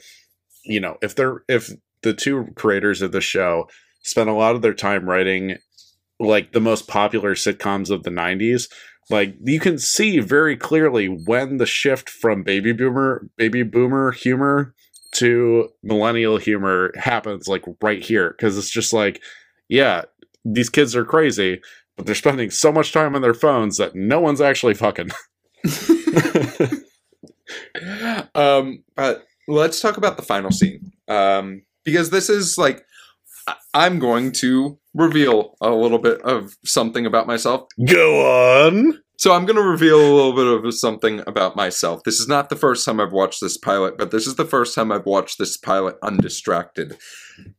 you know, if they're, if the two creators of the show spent a lot of their time writing like the most popular sitcoms of the 90s like you can see very clearly when the shift from baby boomer baby boomer humor to millennial humor happens like right here because it's just like yeah these kids are crazy but they're spending so much time on their phones that no one's actually fucking <laughs> um, but let's talk about the final scene. Um, because this is like, I'm going to reveal a little bit of something about myself. go on So I'm going to reveal a little bit of something about myself. This is not the first time I've watched this pilot, but this is the first time I've watched this pilot undistracted.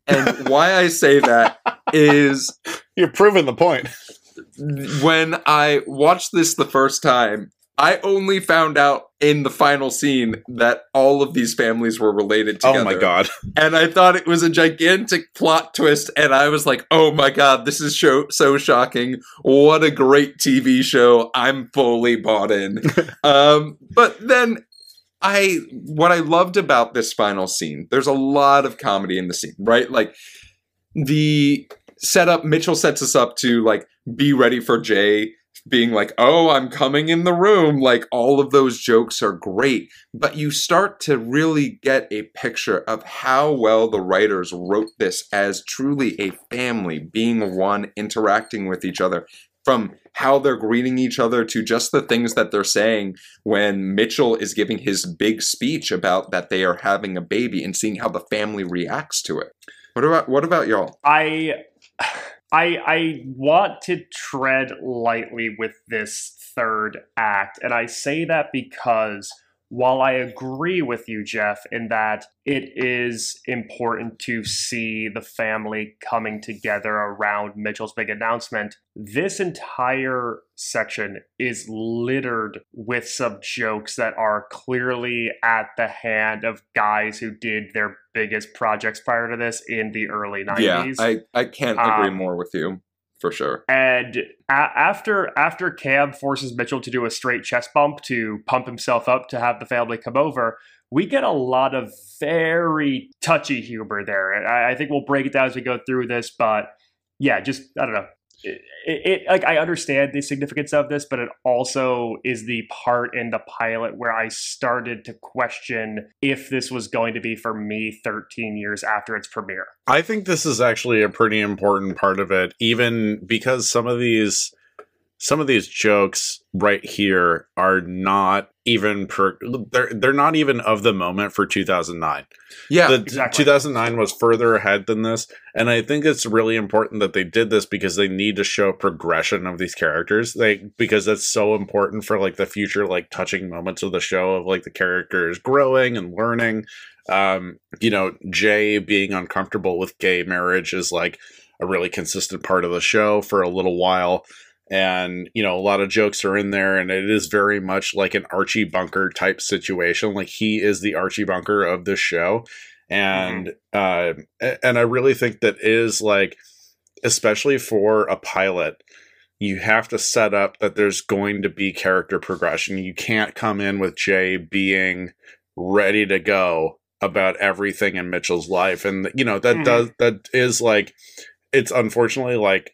And <laughs> why I say that is you're proving the point when I watched this the first time, I only found out in the final scene that all of these families were related together. oh my god And I thought it was a gigantic plot twist, and I was like, "Oh my god, this is show- so shocking! What a great TV show! I'm fully bought in." <laughs> um, but then, I what I loved about this final scene, there's a lot of comedy in the scene, right? Like the setup. Mitchell sets us up to like be ready for Jay being like, "Oh, I'm coming in the room." Like all of those jokes are great, but you start to really get a picture of how well the writers wrote this as truly a family, being one, interacting with each other. From how they're greeting each other to just the things that they're saying when Mitchell is giving his big speech about that they are having a baby and seeing how the family reacts to it. What about what about y'all? I I I want to tread lightly with this third act, and I say that because while I agree with you, Geoff, in that it is important to see the family coming together around Mitchell's big announcement, this entire section is littered with some jokes that are clearly at the hand of guys who did their biggest projects prior to this in the early 90s. Yeah, I, I can't agree Um, more with you for sure. And a- after after Cam forces Mitchell to do a straight chest bump to pump himself up to have the family come over, we get a lot of very touchy humor there. I, I think we'll break it down as we go through this, but yeah, just I don't know. It, it, like I understand the significance of this, but it also is the part in the pilot where I started to question if this was going to be for me 13 years after its premiere. I think this is actually a pretty important part of it, even because some of these some of these jokes right here are not even per they're they're not even of the moment for 2009 Yeah, the exactly. 2009 was further ahead than this and i think it's really important that they did this because they need to show progression of these characters they because that's so important for like the future like touching moments of the show of like the characters growing and learning. Um you know jay being uncomfortable with gay marriage is like a really consistent part of the show for a little while and you know a lot of jokes are in there and it is very much like an archie bunker type situation. Like he is the archie bunker of this show and uh and i really think that is like especially for a pilot you have to set up that there's going to be character progression. You can't come in with jay being ready to go about everything in mitchell's life and you know that Mhm. does that is like it's unfortunately like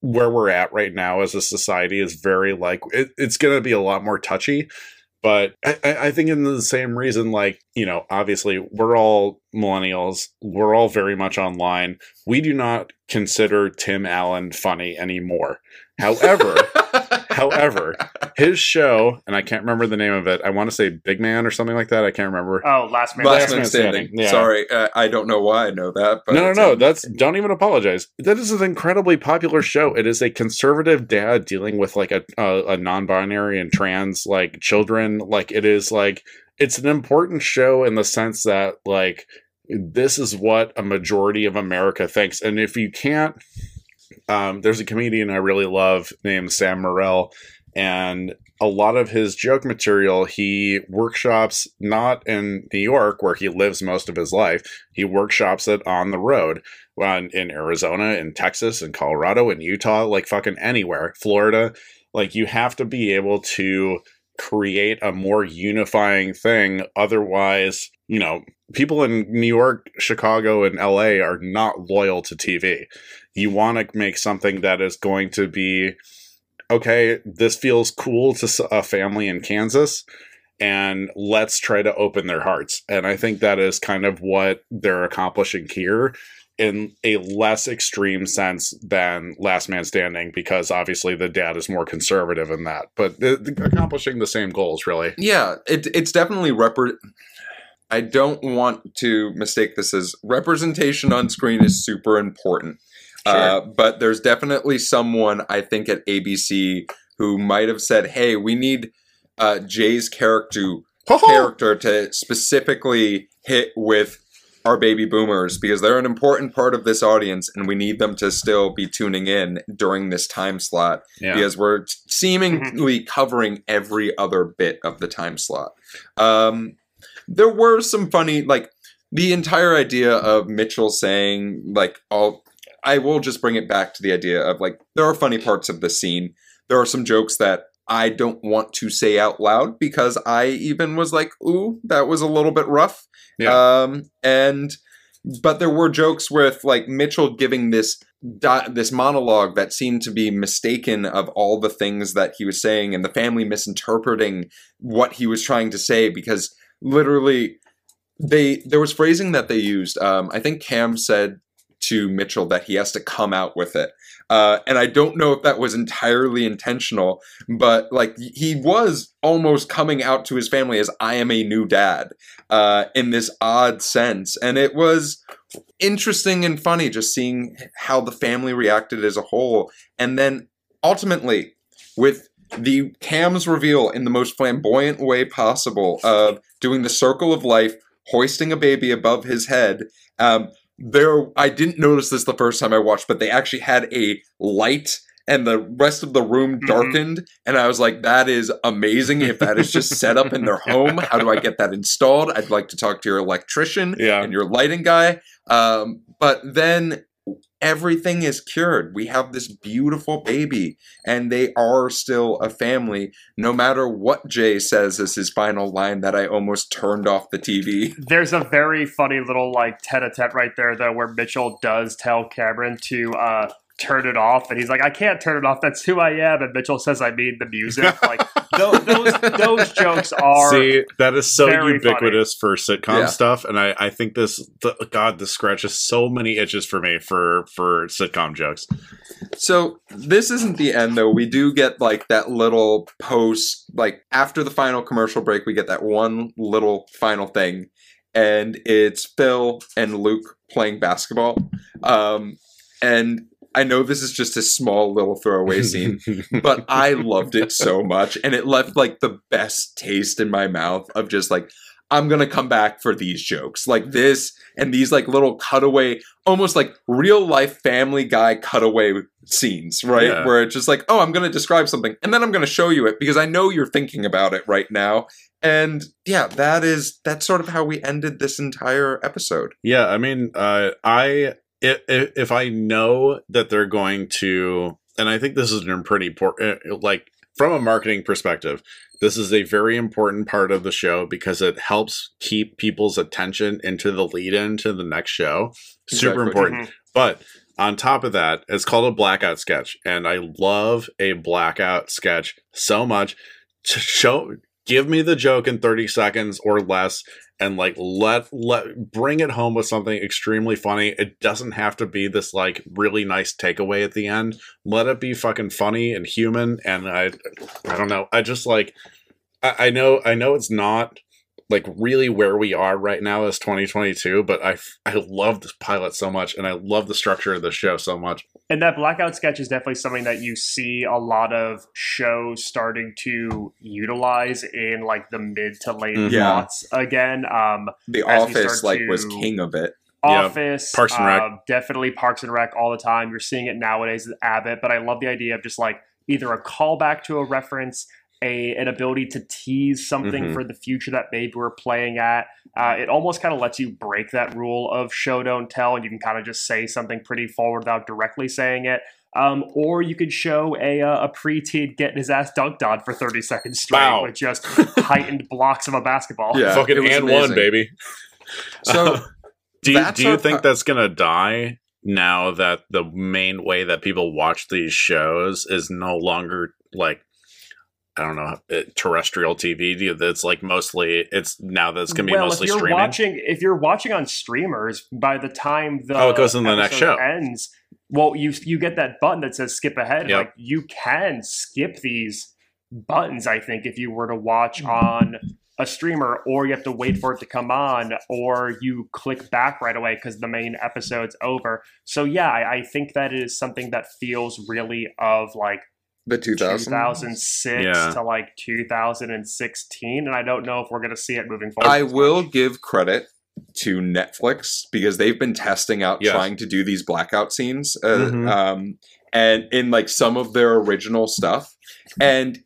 where we're at right now as a society is very like it, it's going to be a lot more touchy but I, I I think in the same reason like you know obviously we're all millennials we're all very much online. We do not consider tim allen funny anymore however however his show and i can't remember the name of it i want to say big man or something like that i can't remember Oh, last man. last Last man Man standing. Standing, yeah. Sorry, uh, I don't know why I know that. But no, no, no. in- That's don't even apologize. That is an incredibly popular show. It is a conservative dad dealing with like a a, a non-binary and trans like children. Like it is like it's an important show in the sense that like this is what a majority of America thinks. And if you can't, um, there's a comedian I really love named Sam Morril, and a lot of his joke material he workshops not in New York where he lives most of his life. He workshops it on the road on, in Arizona, in Texas, in Colorado, in Utah, like fucking anywhere, Florida. Like you have to be able to create a more unifying thing. Otherwise, you know, people in New York, Chicago, and LA are not loyal to TV. You want to make something that is going to be okay, this feels cool to a family in Kansas. And let's try to open their hearts. And I think that is kind of what they're accomplishing here in a less extreme sense than Last Man Standing, because obviously the dad is more conservative in that, but uh, the- accomplishing the same goals, really. Yeah, it, it's definitely repre- I don't want to mistake this as representation on screen is super important. Uh, but there's definitely someone I think at ABC who might have said, "Hey, we need uh, Jay's character character to specifically hit with our baby boomers because they're an important part of this audience, and we need them to still be tuning in during this time slot Yeah. because we're seemingly covering every other bit of the time slot. Um, there were some funny, like the entire idea of Mitchell saying, like, all. I will just bring it back to the idea of like there are funny parts of the scene. There are some jokes that I don't want to say out loud because I even was like, "Ooh, that was a little bit rough." Yeah. Um, and but there were jokes with like Mitchell giving this di- this monologue that seemed to be mistaken of all the things that he was saying, and the family misinterpreting what he was trying to say because literally they there was phrasing that they used. Um, I think Cam said to Mitchell that he has to come out with it. Uh, and I don't know if that was entirely intentional, but like he was almost coming out to his family as I am a new dad uh, in this odd sense. And it was interesting and funny just seeing how the family reacted as a whole. And then ultimately, with the Cam's reveal in the most flamboyant way possible of doing the circle of life, hoisting a baby above his head. Um, there, I didn't notice this the first time I watched, but they actually had a light and the rest of the room Mhm. darkened. And I was like, that is amazing. If that is just set up in their <laughs> home, how do I get that installed? I'd like to talk to your electrician Yeah. and your lighting guy. Um, but then everything is cured. We have this beautiful baby, and they are still a family, no matter what Jay says is his final line that I almost turned off the TV. <laughs> There's a very funny little like tete-a-tete right there though, where Mitchell does tell Cameron to uh, turn it off, and he's like, I can't turn it off. That's who I am. And Mitchell says, I mean the music. <laughs> Like those those, those jokes are. See, that is so very ubiquitous for sitcom Yeah. stuff, and I, I think this, the, God, this scratches so many itches for me for for sitcom jokes. So this isn't the end though. We do get like that little post like after the final commercial break we get that one little final thing and it's Phil and Luke playing basketball. Um and I know this is just a small little throwaway scene, <laughs> but I loved it so much and it left like the best taste in my mouth of just like I'm going to come back for these jokes. Like this and these like little cutaway almost like real life family guy cutaway scenes, right? Yeah. Where it's just like, "Oh, I'm going to describe something and then I'm going to show you it because I know you're thinking about it right now." And yeah, that is that's sort of how we ended this entire episode. Yeah, I mean, uh, I if, if I know that they're going to, and I think this is pretty important, like from a marketing perspective, this is a very important part of the show because it helps keep people's attention into the lead in to the next show. Super Exactly. important. Mhm. But on top of that, it's called a blackout sketch, and I love a blackout sketch so much. To show, give me the joke in thirty seconds or less, and like let let bring it home with something extremely funny. It doesn't have to be this like really nice takeaway at the end. Let it be fucking funny and human. And I, I don't know. I just like, I, I know, I know it's not like really where we are right now is 2022 but i i love this pilot so much and i love the structure of the show so much And that blackout sketch is definitely something that you see a lot of shows starting to utilize in like the mid to late. Yeah. aughts again. Um, The Office start like was king of it. Yeah. Office, Parks and Rec. uh, definitely Parks and Rec all the time. You're seeing it nowadays with Abbott, but I love the idea of just like either a callback to a reference, a an ability to tease something Mhm. for the future that maybe we're playing at. Uh, it almost kind of lets you break that rule of show don't tell, and you can kind of just say something pretty forward without directly saying it. Um, or you could show a uh, a preteen getting his ass dunked on for 30 seconds straight Wow. with just <laughs> heightened blocks of a basketball. Yeah. fucking and amazing. one baby So <laughs> <laughs> do you, do you think pro- that's gonna die now that the main way that people watch these shows is no longer like I don't know uh, terrestrial TV. Do That's like mostly it's now that's gonna be well, mostly if you're streaming. watching, if you're watching on streamers, by the time the Oh, it goes in the next show. ends, well, you you get that button that says skip ahead. Yep. Like you can skip these buttons. I think if you were to watch Mm. on a streamer, or you have to wait for it to come on, or you click back right away because the main episode's over. So yeah, I, I think that is something that feels really of like the 2000 2006 Yeah. to like 2016 and i don't know if we're going to see it moving forward I will much. give credit to Netflix because they've been testing out Yes. trying to do these blackout scenes, uh, Mhm. um, and in like some of their original stuff, and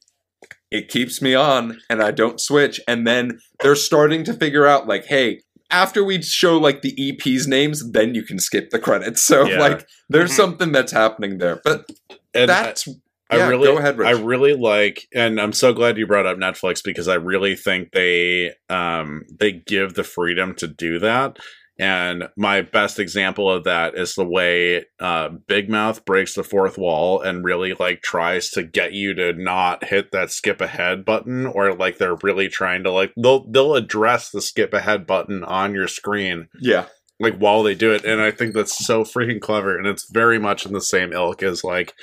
it keeps me on, and I don't switch. And then they're starting to figure out like, hey. After we show like the EP's names, then you can skip the credits. <laughs> So Yeah. like, there's Mhm. something that's happening there. But And that's I Yeah, really, go ahead, Rich. I really like, and I'm so glad you brought up Netflix because I really think they, um, they give the freedom to do that. And my best example of that is the way uh, Big Mouth breaks the fourth wall and really like tries to get you to not hit that skip ahead button, or like they're really trying to like they'll they'll address the skip ahead button on your screen yeah, like while they do it and i think that's so freaking clever and it's very much in the same ilk as like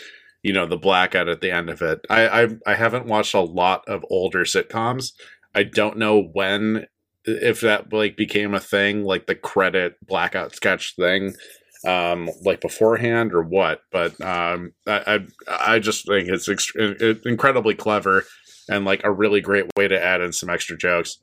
you know the blackout at the end of it. I i, I haven't watched a lot of older sitcoms. I don't know when if that like became a thing like the credit blackout sketch thing um like beforehand or what but um i i, I just think it's incredibly clever and like a really great way to add in some extra jokes.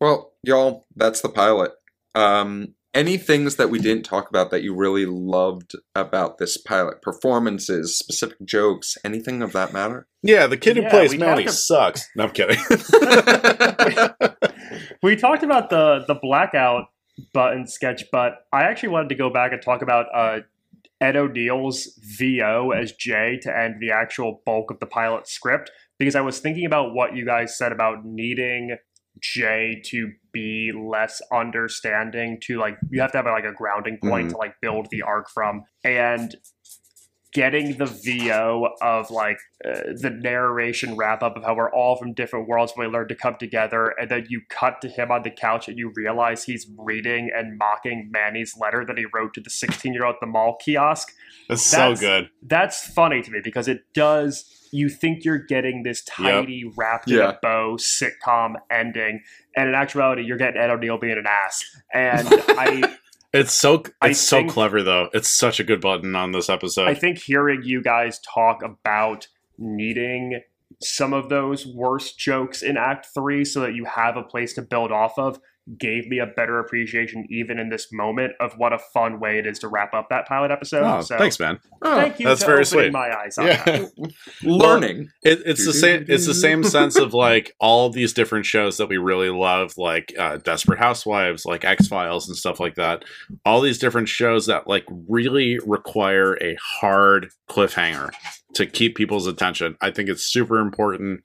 Well, y'all, that's the pilot. Um, any things that we didn't talk about that you really loved about this pilot? Performances, specific jokes, anything of that matter? yeah the kid who Yeah, plays we Manny sucks no i'm kidding <laughs> we talked about the the blackout button sketch but i actually wanted to go back and talk about uh ed o'neill's vo as jay to end the actual bulk of the pilot script because i was thinking about what you guys said about needing Jay to be less understanding to like you have to have like a grounding point Mhm. to like build the arc from and getting the VO of like uh, the narration wrap up of how we're all from different worlds when we learn to come together and then you cut to him on the couch and you realize he's reading and mocking Manny's letter that he wrote to the 16 year old at the mall kiosk That's so good. that's funny to me because it does you think you're getting this tidy wrapped in Yeah. a bow sitcom ending and in actuality you're getting ed o'neill being an ass and <laughs> i It's so I it's so think- clever though. It's such a good button on this episode. i think hearing you guys talk about needing some of those worst jokes in act three so that you have a place to build off of gave me a better appreciation even in this moment of what a fun way it is to wrap up that pilot episode oh, so thanks, man. Oh, thank you that's very sweet. my eyes on that. <laughs> Yeah. learning. It, it's the same. It's the same <laughs> sense of like all these different shows that we really love, like uh, Desperate Housewives, like X Files, and stuff like that. All these different shows that like really require a hard cliffhanger to keep people's attention. I think it's super important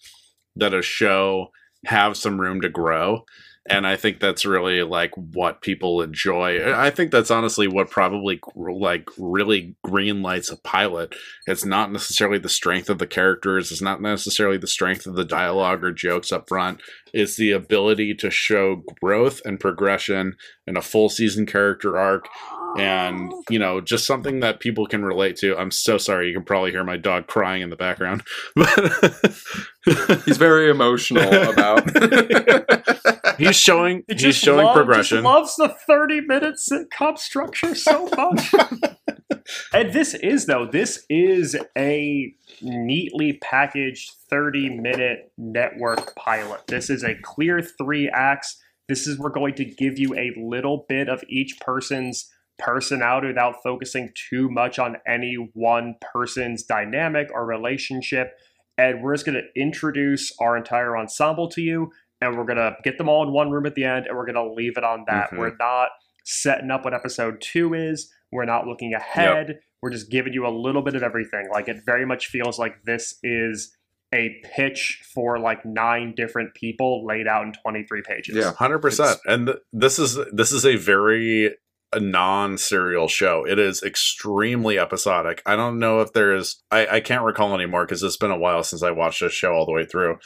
that a show have some room to grow. And I think that's really like what people enjoy. I think that's honestly what probably like really green lights a pilot it's not necessarily the strength of the characters. It's not necessarily the strength of the dialogue or jokes up front. It's the ability to show growth and progression in a full season character arc and, you know, just something that people can relate to. I'm so sorry. You can probably hear my dog crying in the background. <laughs> He's very emotional about. <laughs> he's showing He he's showing love- progression. Loves the thirty minute sitcom structure so much. <laughs> and this is though this is a neatly packaged thirty minute network pilot. This is a clear three acts. This is we're going to give you a little bit of each person's personality without focusing too much on any one person's dynamic or relationship. And we're just going to introduce our entire ensemble to you and we're gonna get them all in one room at the end, and we're gonna leave it on that. Mhm. We're not setting up what episode two is. We're not looking ahead. We're just giving you a little bit of everything. Like it very much feels like this is a pitch for like nine different people laid out in 23 pages. Yeah. Hundred percent. And th- this is this is a very a non-serial show. It is extremely episodic. I don't know if there is. I I can't recall anymore because it's been a while since I watched this show all the way through.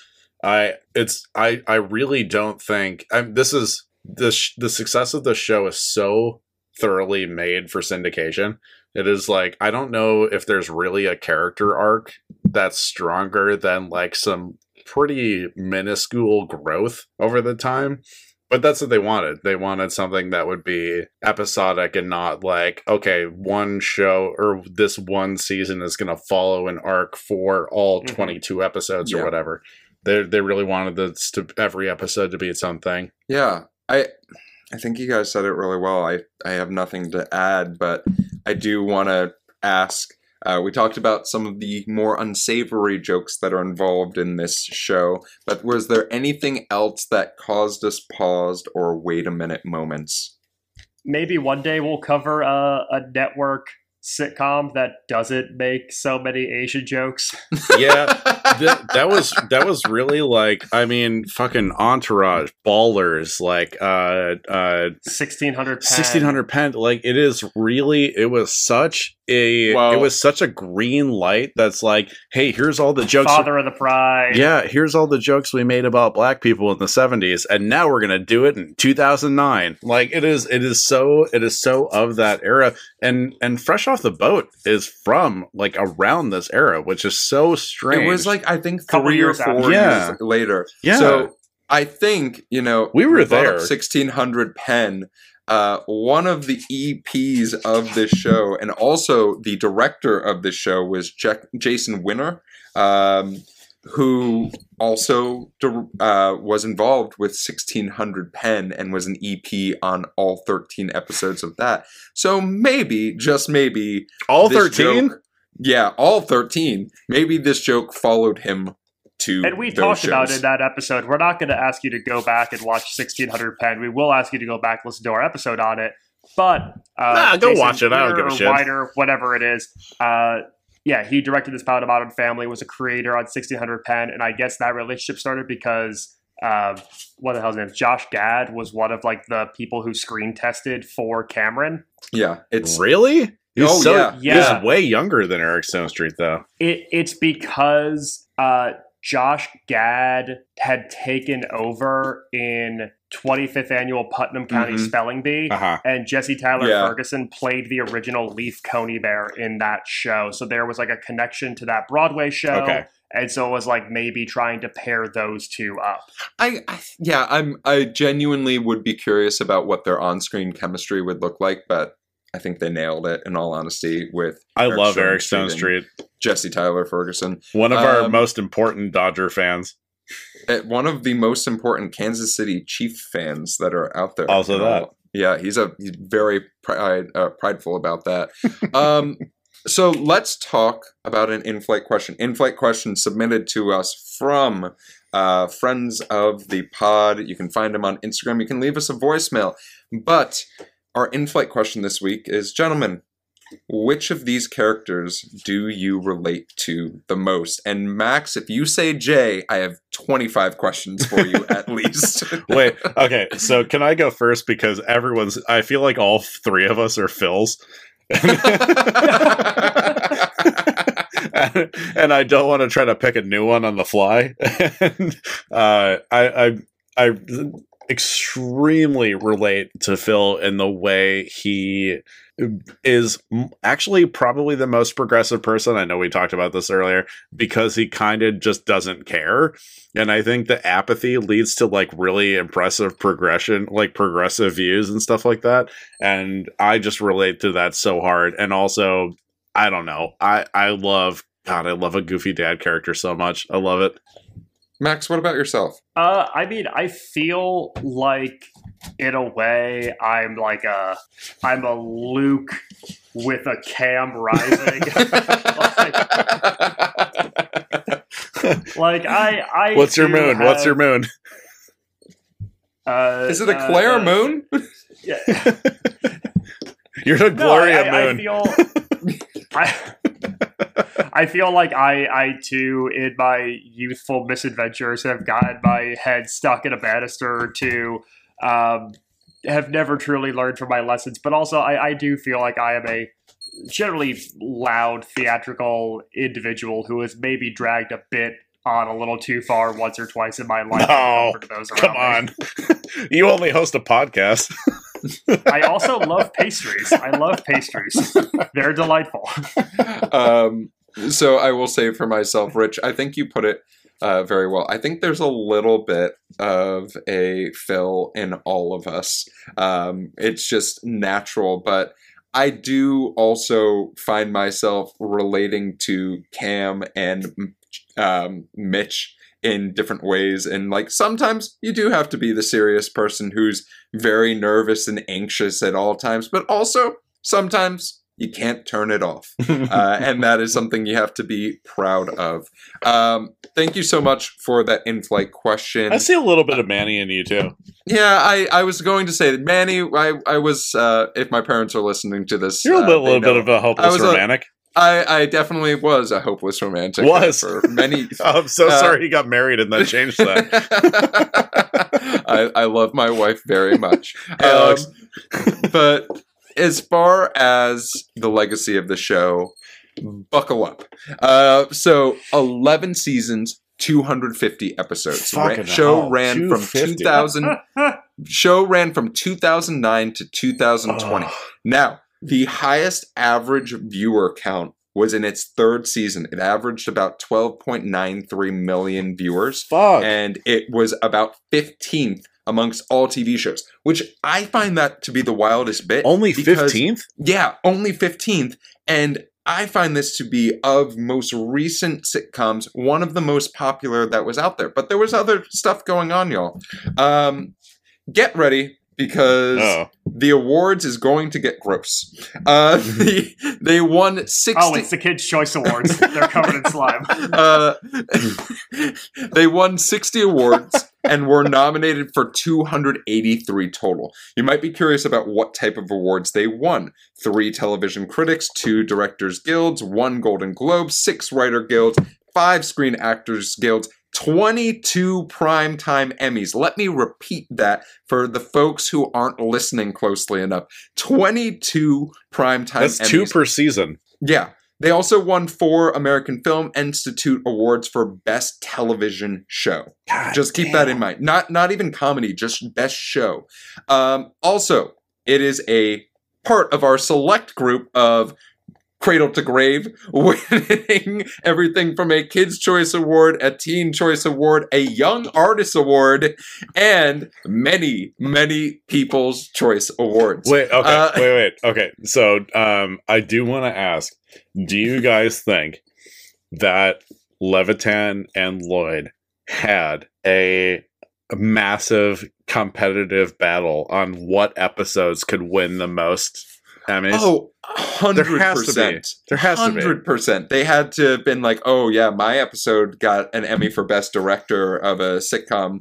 I it's I I really don't think. I'm. This is the sh- the success of the show is so thoroughly made for syndication. It is like I don't know if there's really a character arc that's stronger than like some pretty minuscule growth over the time. But that's what they wanted. They wanted something that would be episodic and not like, okay, one show or this one season is going to follow an arc for all Mhm. 22 episodes or whatever. They they really wanted this to every episode to be its own thing. Yeah, I I think you guys said it really well. I I have nothing to add, but I do want to ask. Uh, we talked about some of the more unsavory jokes that are involved in this show, but was there anything else that caused us paused or wait a minute moments? Maybe one day we'll cover a, a network sitcom that doesn't make so many Asian jokes. <laughs> Yeah, that, that was that was really like I mean, fucking entourage, ballers, like uh uh 1600 Penn. sixteen hundred Penn. Like it is really, it was such a, Well- it was such a green light. That's like, hey, here's all the jokes. Father of the Pride. yeah, here's all the jokes we made about black people in the 70s and now we're going to do it in 2009. Like it is it is so it is so of that era and and Fresh Off the Boat is from like around this era, which is so strange. It was like I think Couple three or years after. four Yeah. years later. yeah. So I think you know We were brought up there. 1600 Penn. Uh, one of the EPs of this show, and also the director of this show, was Jack- Jason Winer, um, who also uh, was involved with 1600 Penn and was an EP on all 13 episodes of that. So maybe, just maybe, all 13? joke- yeah, all 13. Maybe this joke followed him to. And we those talked about shows. in that episode. We're not going to ask you to go back and watch 1600 Penn. We will ask you to go back and listen to our episode on it. But uh, Nah, go watch it. I don't give a or shit. Wider, whatever it is. Uh, yeah, he directed this pilot of Modern Family, was a creator on 1600 Penn, and I guess that relationship started because uh, what the hell's his name? Josh Gad was one of like the people who screen tested for Cameron. Yeah, it's really. He's Oh, so, yeah. Yeah. He's way younger than Eric Stonestreet, though. It it's because uh, Josh Gad had taken over in 25th annual Putnam County Mhm. Spelling Bee. Uh huh. And Jesse Tyler Yeah. Ferguson played the original Leaf Coneybear in that show. So there was like a connection to that Broadway show. Okay. And so it was like maybe trying to pair those two up. I, I yeah, I'm I genuinely would be curious about what their on-screen chemistry would look like, but I think they nailed it in all honesty with I Eric love Stone Eric Stonestreet Street. Jesse Tyler Ferguson. One of our Um, most important Dodger fans. One of the most important Kansas City Chief fans that are out there. Also that. yeah, he's a he's very pride, uh, prideful about that. Um, <laughs> so let's talk about an in-flight question. In-flight question submitted to us from uh, friends of the pod. You can find them on Instagram. You can leave us a voicemail. But our in-flight question this week is, gentlemen, which of these characters do you relate to the most? And Max, if you say Jay, I have 25 questions for you <laughs> at least. <laughs> Wait, okay. So can I go first because everyone's? I feel like all three of us are Phils. <laughs> and I don't want to try to pick a new one on the fly. and, uh, I, I, I extremely relate to Phil in the way he is actually probably the most progressive person. I know we talked about this earlier because he kind of just doesn't care. And I think the apathy leads to like really impressive progression, like progressive views and stuff like that. And I just relate to that so hard. And also, I don't know. I I love God, I love a goofy dad character so much. I love it. Max, what about yourself? Uh, I mean, I feel like in a way I'm like a I'm a Luke with a Cam rising. <laughs> <laughs> like I I What's your moon? What's your moon? <laughs> Uh, Is it a uh, Claire uh, moon? Yeah. You're the No, Gloria I, moon. I feel I, I feel like I I too in my youthful misadventures have gotten my head stuck in a banister or two. Um, have never truly learned from my lessons, but also I, I do feel like I am a generally loud theatrical individual who has maybe dragged a bit on a little too far once or twice in my life. No, Come on. <laughs> you only host a podcast. <laughs> I also love pastries. I love pastries. They're delightful. um, so I will say for myself, Rich, I think you put it uh, very well. I think there's a little bit of a Phil in all of us. Um, it's just natural, but I do also find myself relating to Cam and um, Mitch in different ways. And like sometimes you do have to be the serious person who's very nervous and anxious at all times, but also sometimes you can't turn it off. <laughs> Uh, and that is something you have to be proud of. Um, thank you so much for that in flight question. I see a little bit of Manny in you too. Yeah, I, I was going to say that Manny, I, I was, uh, if my parents are listening to this, You're a uh, little, they little bit of a hopeless was a- romantic. I, I definitely was a hopeless romantic. Was. for many. <laughs> I'm so Uh, sorry he got married and then changed that. <laughs> I, I love my wife very much. <laughs> Um, but as far as the legacy of the show, buckle up. Uh, so, 11 seasons, 250 episodes. Ran- show hell, ran from 2000. show ran from 2009 to 2020. Oh, Now, the highest average viewer count was in its third season. It averaged about 12.93 million viewers, fuck. and it was about 15th amongst all TV shows, which I find that to be the wildest bit. Only because- 15th? Yeah, only 15th. And I find this to be of most recent sitcoms, one of the most popular that was out there. But there was other stuff going on, y'all. Um, get ready because Oh. the awards is going to get gross. Uh, the, <laughs> <laughs> they won 60. Oh, it's the Kids' Choice Awards. They're covered in slime. <laughs> uh, they won 60 awards and were nominated for 283 total. You might be curious about what type of awards they won. Three television critics, two directors guilds, one Golden Globe, six writer guilds, five screen actors guilds, 22 primetime Emmys. Let me repeat that for the folks who aren't listening closely enough. 22 primetime That's Emmys. two per season. Yeah. They also won four American Film Institute awards for best television show. just keep that in mind. Not not even comedy, just best show. Um, also, it is a part of our select group of Cradle to Grave, <laughs> winning everything from a Kids' Choice Award, a Teen Choice Award, a Young Artist Award, and many, many People's Choice Awards. Wait, okay, Uh, wait, wait. Okay, so um, I do want to ask: Do you guys think that Levitan and Lloyd had a massive competitive battle on what episodes could win the most Emmys? Oh, hundred There has to be. percent. there has to be. Hundred percent. They had to have been like, "Oh yeah, my episode got an Emmy for best director of a sitcom.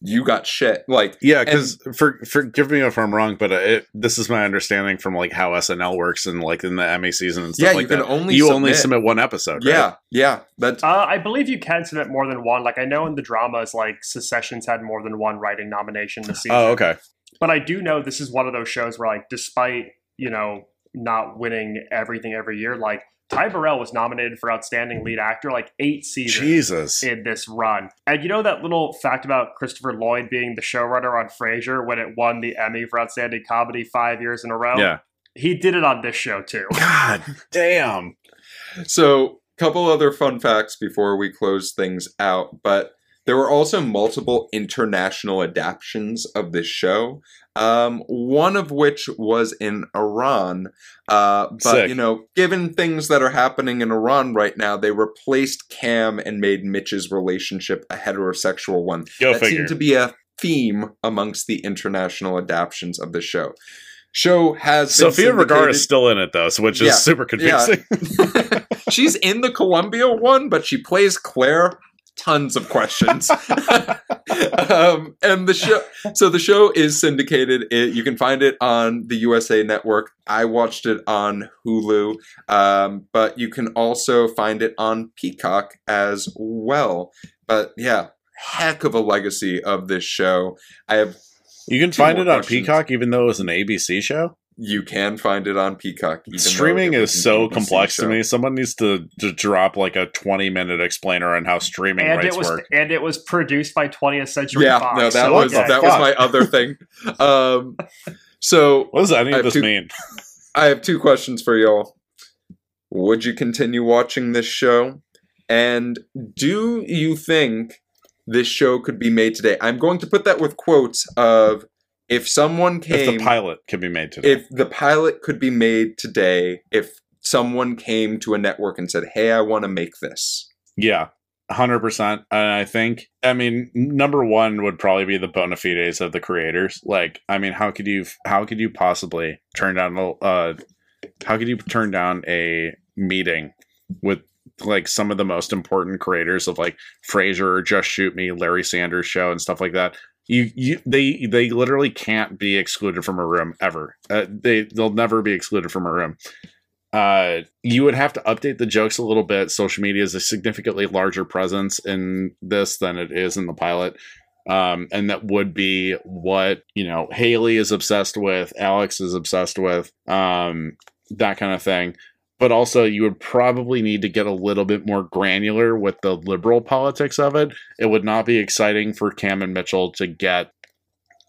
You got shit." Like, Yeah, because for forgive me if I'm wrong, but uh, it, this is my understanding from like how SNL works and like in the Emmy season and stuff yeah, like you can that. only you submit, only submit one episode. Yeah, right? yeah. That's Uh, I believe you can submit more than one. Like I know in the dramas, like Successions had more than one writing nomination this season. Oh, okay. But I do know this is one of those shows where, like, despite you know not winning everything every year, like Ty Burrell was nominated for Outstanding Lead Actor like eight seasons Jesus. in this run. And you know that little fact about Christopher Lloyd being the showrunner on Frasier when it won the Emmy for Outstanding Comedy five years in a row? Yeah. He did it on this show too. <laughs> God damn. So, couple other fun facts before we close things out, but there were also multiple international adaptations of this show. Um, one of which was in Iran. Uh, but Sick. you know, given things that are happening in Iran right now, they replaced Cam and made Mitch's relationship a heterosexual one. Go that figure. seemed to be a theme amongst the international adaptations of the show. Show has Sofia Vergara is still in it though, which is Yeah. super confusing. <laughs> <laughs> She's in the Colombia one, but she plays Claire. Tons of questions. <laughs> um, and the show, so the show is syndicated. It, you can find it on the USA Network. I watched it on Hulu, um, but you can also find it on Peacock as well. But yeah, heck of a legacy of this show. I have. You can find it on questions. Peacock, even though it was an ABC show. You can find it on Peacock. Streaming is so ABC complex show. to me. Someone needs to, to drop like a twenty minute explainer on how streaming and rights it was work. and it was produced by 20th Century Yeah, Fox. no, that so, was okay. that was my other thing. <laughs> Um, so What does any of this two- mean? <laughs> I have two questions for y'all. Would you continue watching this show? And do you think this show could be made today? I'm going to put that with quotes of if someone came, If the pilot can be made today. if the pilot could be made today, if someone came to a network and said, "Hey, I want to make this." Yeah, hundred percent. And I think, I mean, number one would probably be the bona fides of the creators. Like, I mean, how could you, how could you possibly turn down, a- uh, how could you turn down a meeting with like some of the most important creators of like Frasier, Just Shoot Me, Larry Sanders Show, and stuff like that? You, you, they, they literally can't be excluded from a room ever. Uh, they, they'll never be excluded from a room uh, you would have to update the jokes a little bit. Social media is a significantly larger presence in this than it is in the pilot. Um, and that would be what, you know, Haley is obsessed with, Alex is obsessed with, um, that kind of thing. But also, you would probably need to get a little bit more granular with the liberal politics of it. It would not be exciting for Cam and Mitchell to get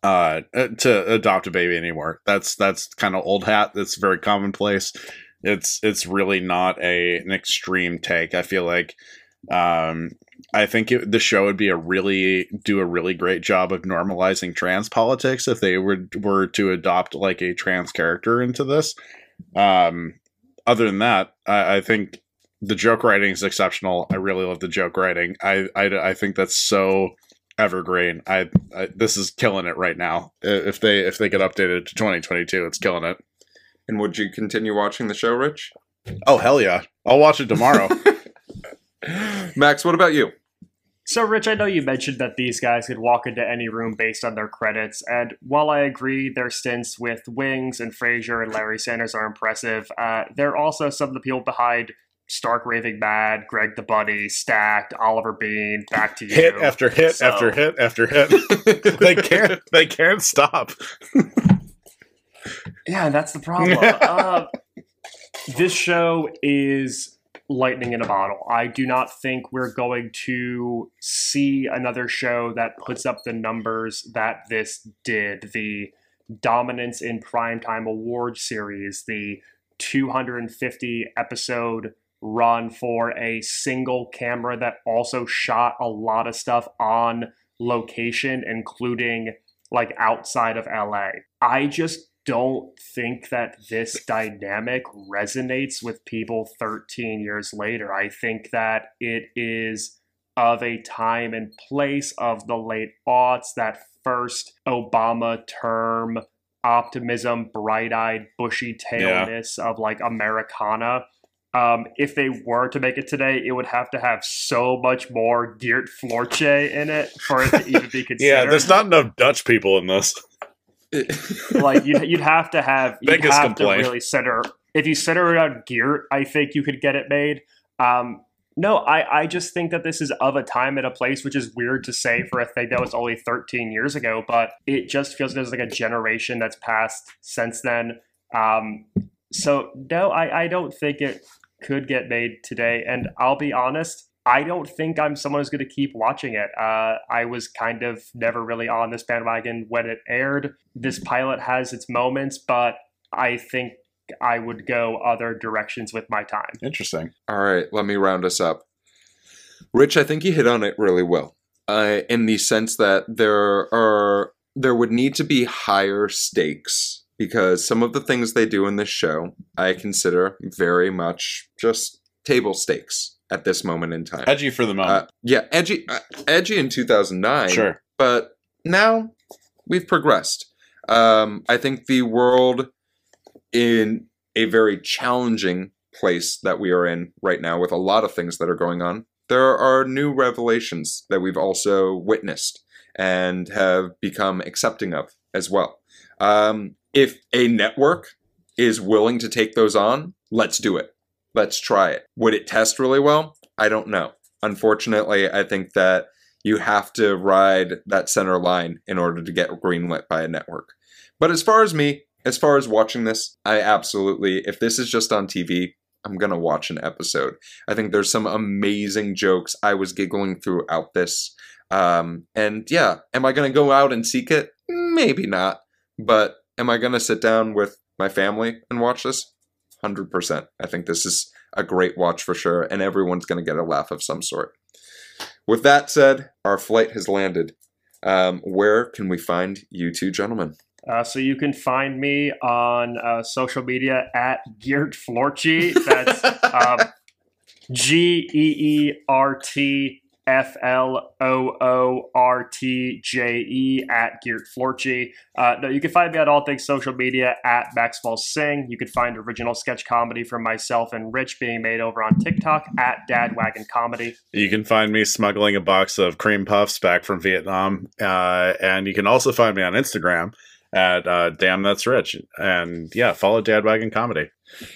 uh to adopt a baby anymore. That's that's kind of old hat. That's very commonplace it's it's really not a an extreme take i feel like um i think it, the show would be a really do a really great job of normalizing trans politics if they were were to adopt like a trans character into this um other than that i, I think the joke writing is exceptional i really love the joke writing i i, I think that's so evergreen I, I this is killing it right now if they if they get updated to 2022 it's killing it And would you continue watching the show, Rich? Oh hell yeah! I'll watch it tomorrow. <laughs> Max, what about you? So, Rich, I know you mentioned that these guys could walk into any room based on their credits, and while I agree their stints with Wings and Frasier and Larry Sanders are impressive, uh, they're also some of the people behind Stark Raving Mad, Greg the Bunny, Stacked, Oliver Beene, back to you. Hit after hit So- after hit after hit. <laughs> they can't. <laughs> They can't stop. Yeah, that's the problem. uh, <laughs> this show is lightning in a bottle. I do not think we're going to see another show that puts up the numbers that this did. The dominance in primetime award series, the 250 episode run for a single camera that also shot a lot of stuff on location, including like outside of LA. I just don't think that this dynamic resonates with people 13 years later. I think that it is of a time and place of the late aughts, that first Obama term optimism, bright eyed, bushy tailedness of like Americana. Um, if they were to make it today, it would have to have so much more Geert Floortje in it for it to even be considered. <laughs> Yeah, there's not enough Dutch people in this. <laughs> like you'd, you'd have to have you'd Biggest have complaint. to really center if you center around Geert, I think you could get it made. Um, no, I, I just think that this is of a time and a place, which is weird to say for a thing that was only 13 years ago, but it just feels there's like a generation that's passed since then. Um, so no, I, I don't think it could get made today. And I'll be honest, I don't think I'm someone who's going to keep watching it. Uh, I was kind of never really on this bandwagon when it aired. This pilot has its moments, but I think I would go other directions with my time. Interesting. All right, let me round us up. Rich, I think you hit on it really well. Uh, in the sense that there are there would need to be higher stakes because some of the things they do in this show I consider very much just table stakes at this moment in time. Edgy for the Uh, moment. yeah, edgy, uh, edgy in 2009. sure. but now we've progressed. Um, I think the world in a very challenging place that we are in right now with a lot of things that are going on. There are new revelations that we've also witnessed and have become accepting of as well. Um, if a network is willing to take those on, let's do it. Let's try it. Would it test really well? I don't know. Unfortunately, I think that you have to ride that center line in order to get greenlit by a network. But as far as me, as far as watching this, I absolutely, if this is just on TV, I'm going to watch an episode. I think there's some amazing jokes. I was giggling throughout this. Um, and yeah, am I going to go out and seek it? Maybe not. But am I going to sit down with my family and watch this? 100%. I think this is a great watch for sure, and everyone's going to get a laugh of some sort. With that said, our flight has landed. Um, where can we find you two gentlemen? Uh, so you can find me on uh, social media at Geert Floortje. That's um, <laughs> G E E R T F L O O R T J E at Geert Floortje. Uh, no, you can find me on all things social media at Maxwell Singh. You can find original sketch comedy from myself and Rich being made over on TikTok at Dadwagon Comedy. You can find me smuggling a box of cream puffs back from Vietnam, uh, and you can also find me on Instagram at uh, Damn That's Rich. And yeah, follow Dadwagon Comedy.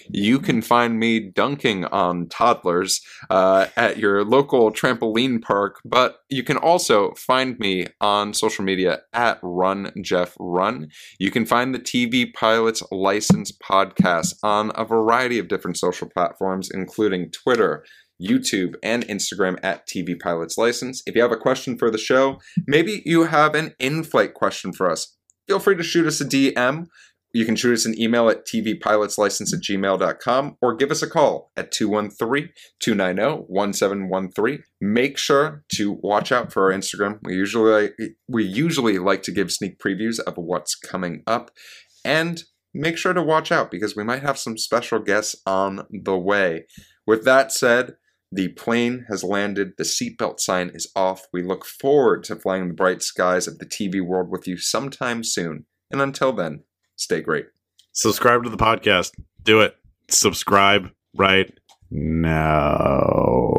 You can find me dunking on toddlers uh, at your local trampoline park, but you can also find me on social media at Run Geoff Run. You can find the TV Pilots License podcast on a variety of different social platforms, including Twitter. YouTube and Instagram at TV Pilots License. If you have a question for the show, maybe you have an in flight question for us, feel free to shoot us a DM. You can shoot us an email at tvpilotslicense at gmail.com or give us a call at 213 290 1713. Make sure to watch out for our Instagram. We usually, we usually like to give sneak previews of what's coming up. And make sure to watch out because we might have some special guests on the way. With that said, the plane has landed, the seatbelt sign is off. We look forward to flying the bright skies of the TV world with you sometime soon. And until then, stay great. Subscribe to the podcast. Do it. Subscribe right now.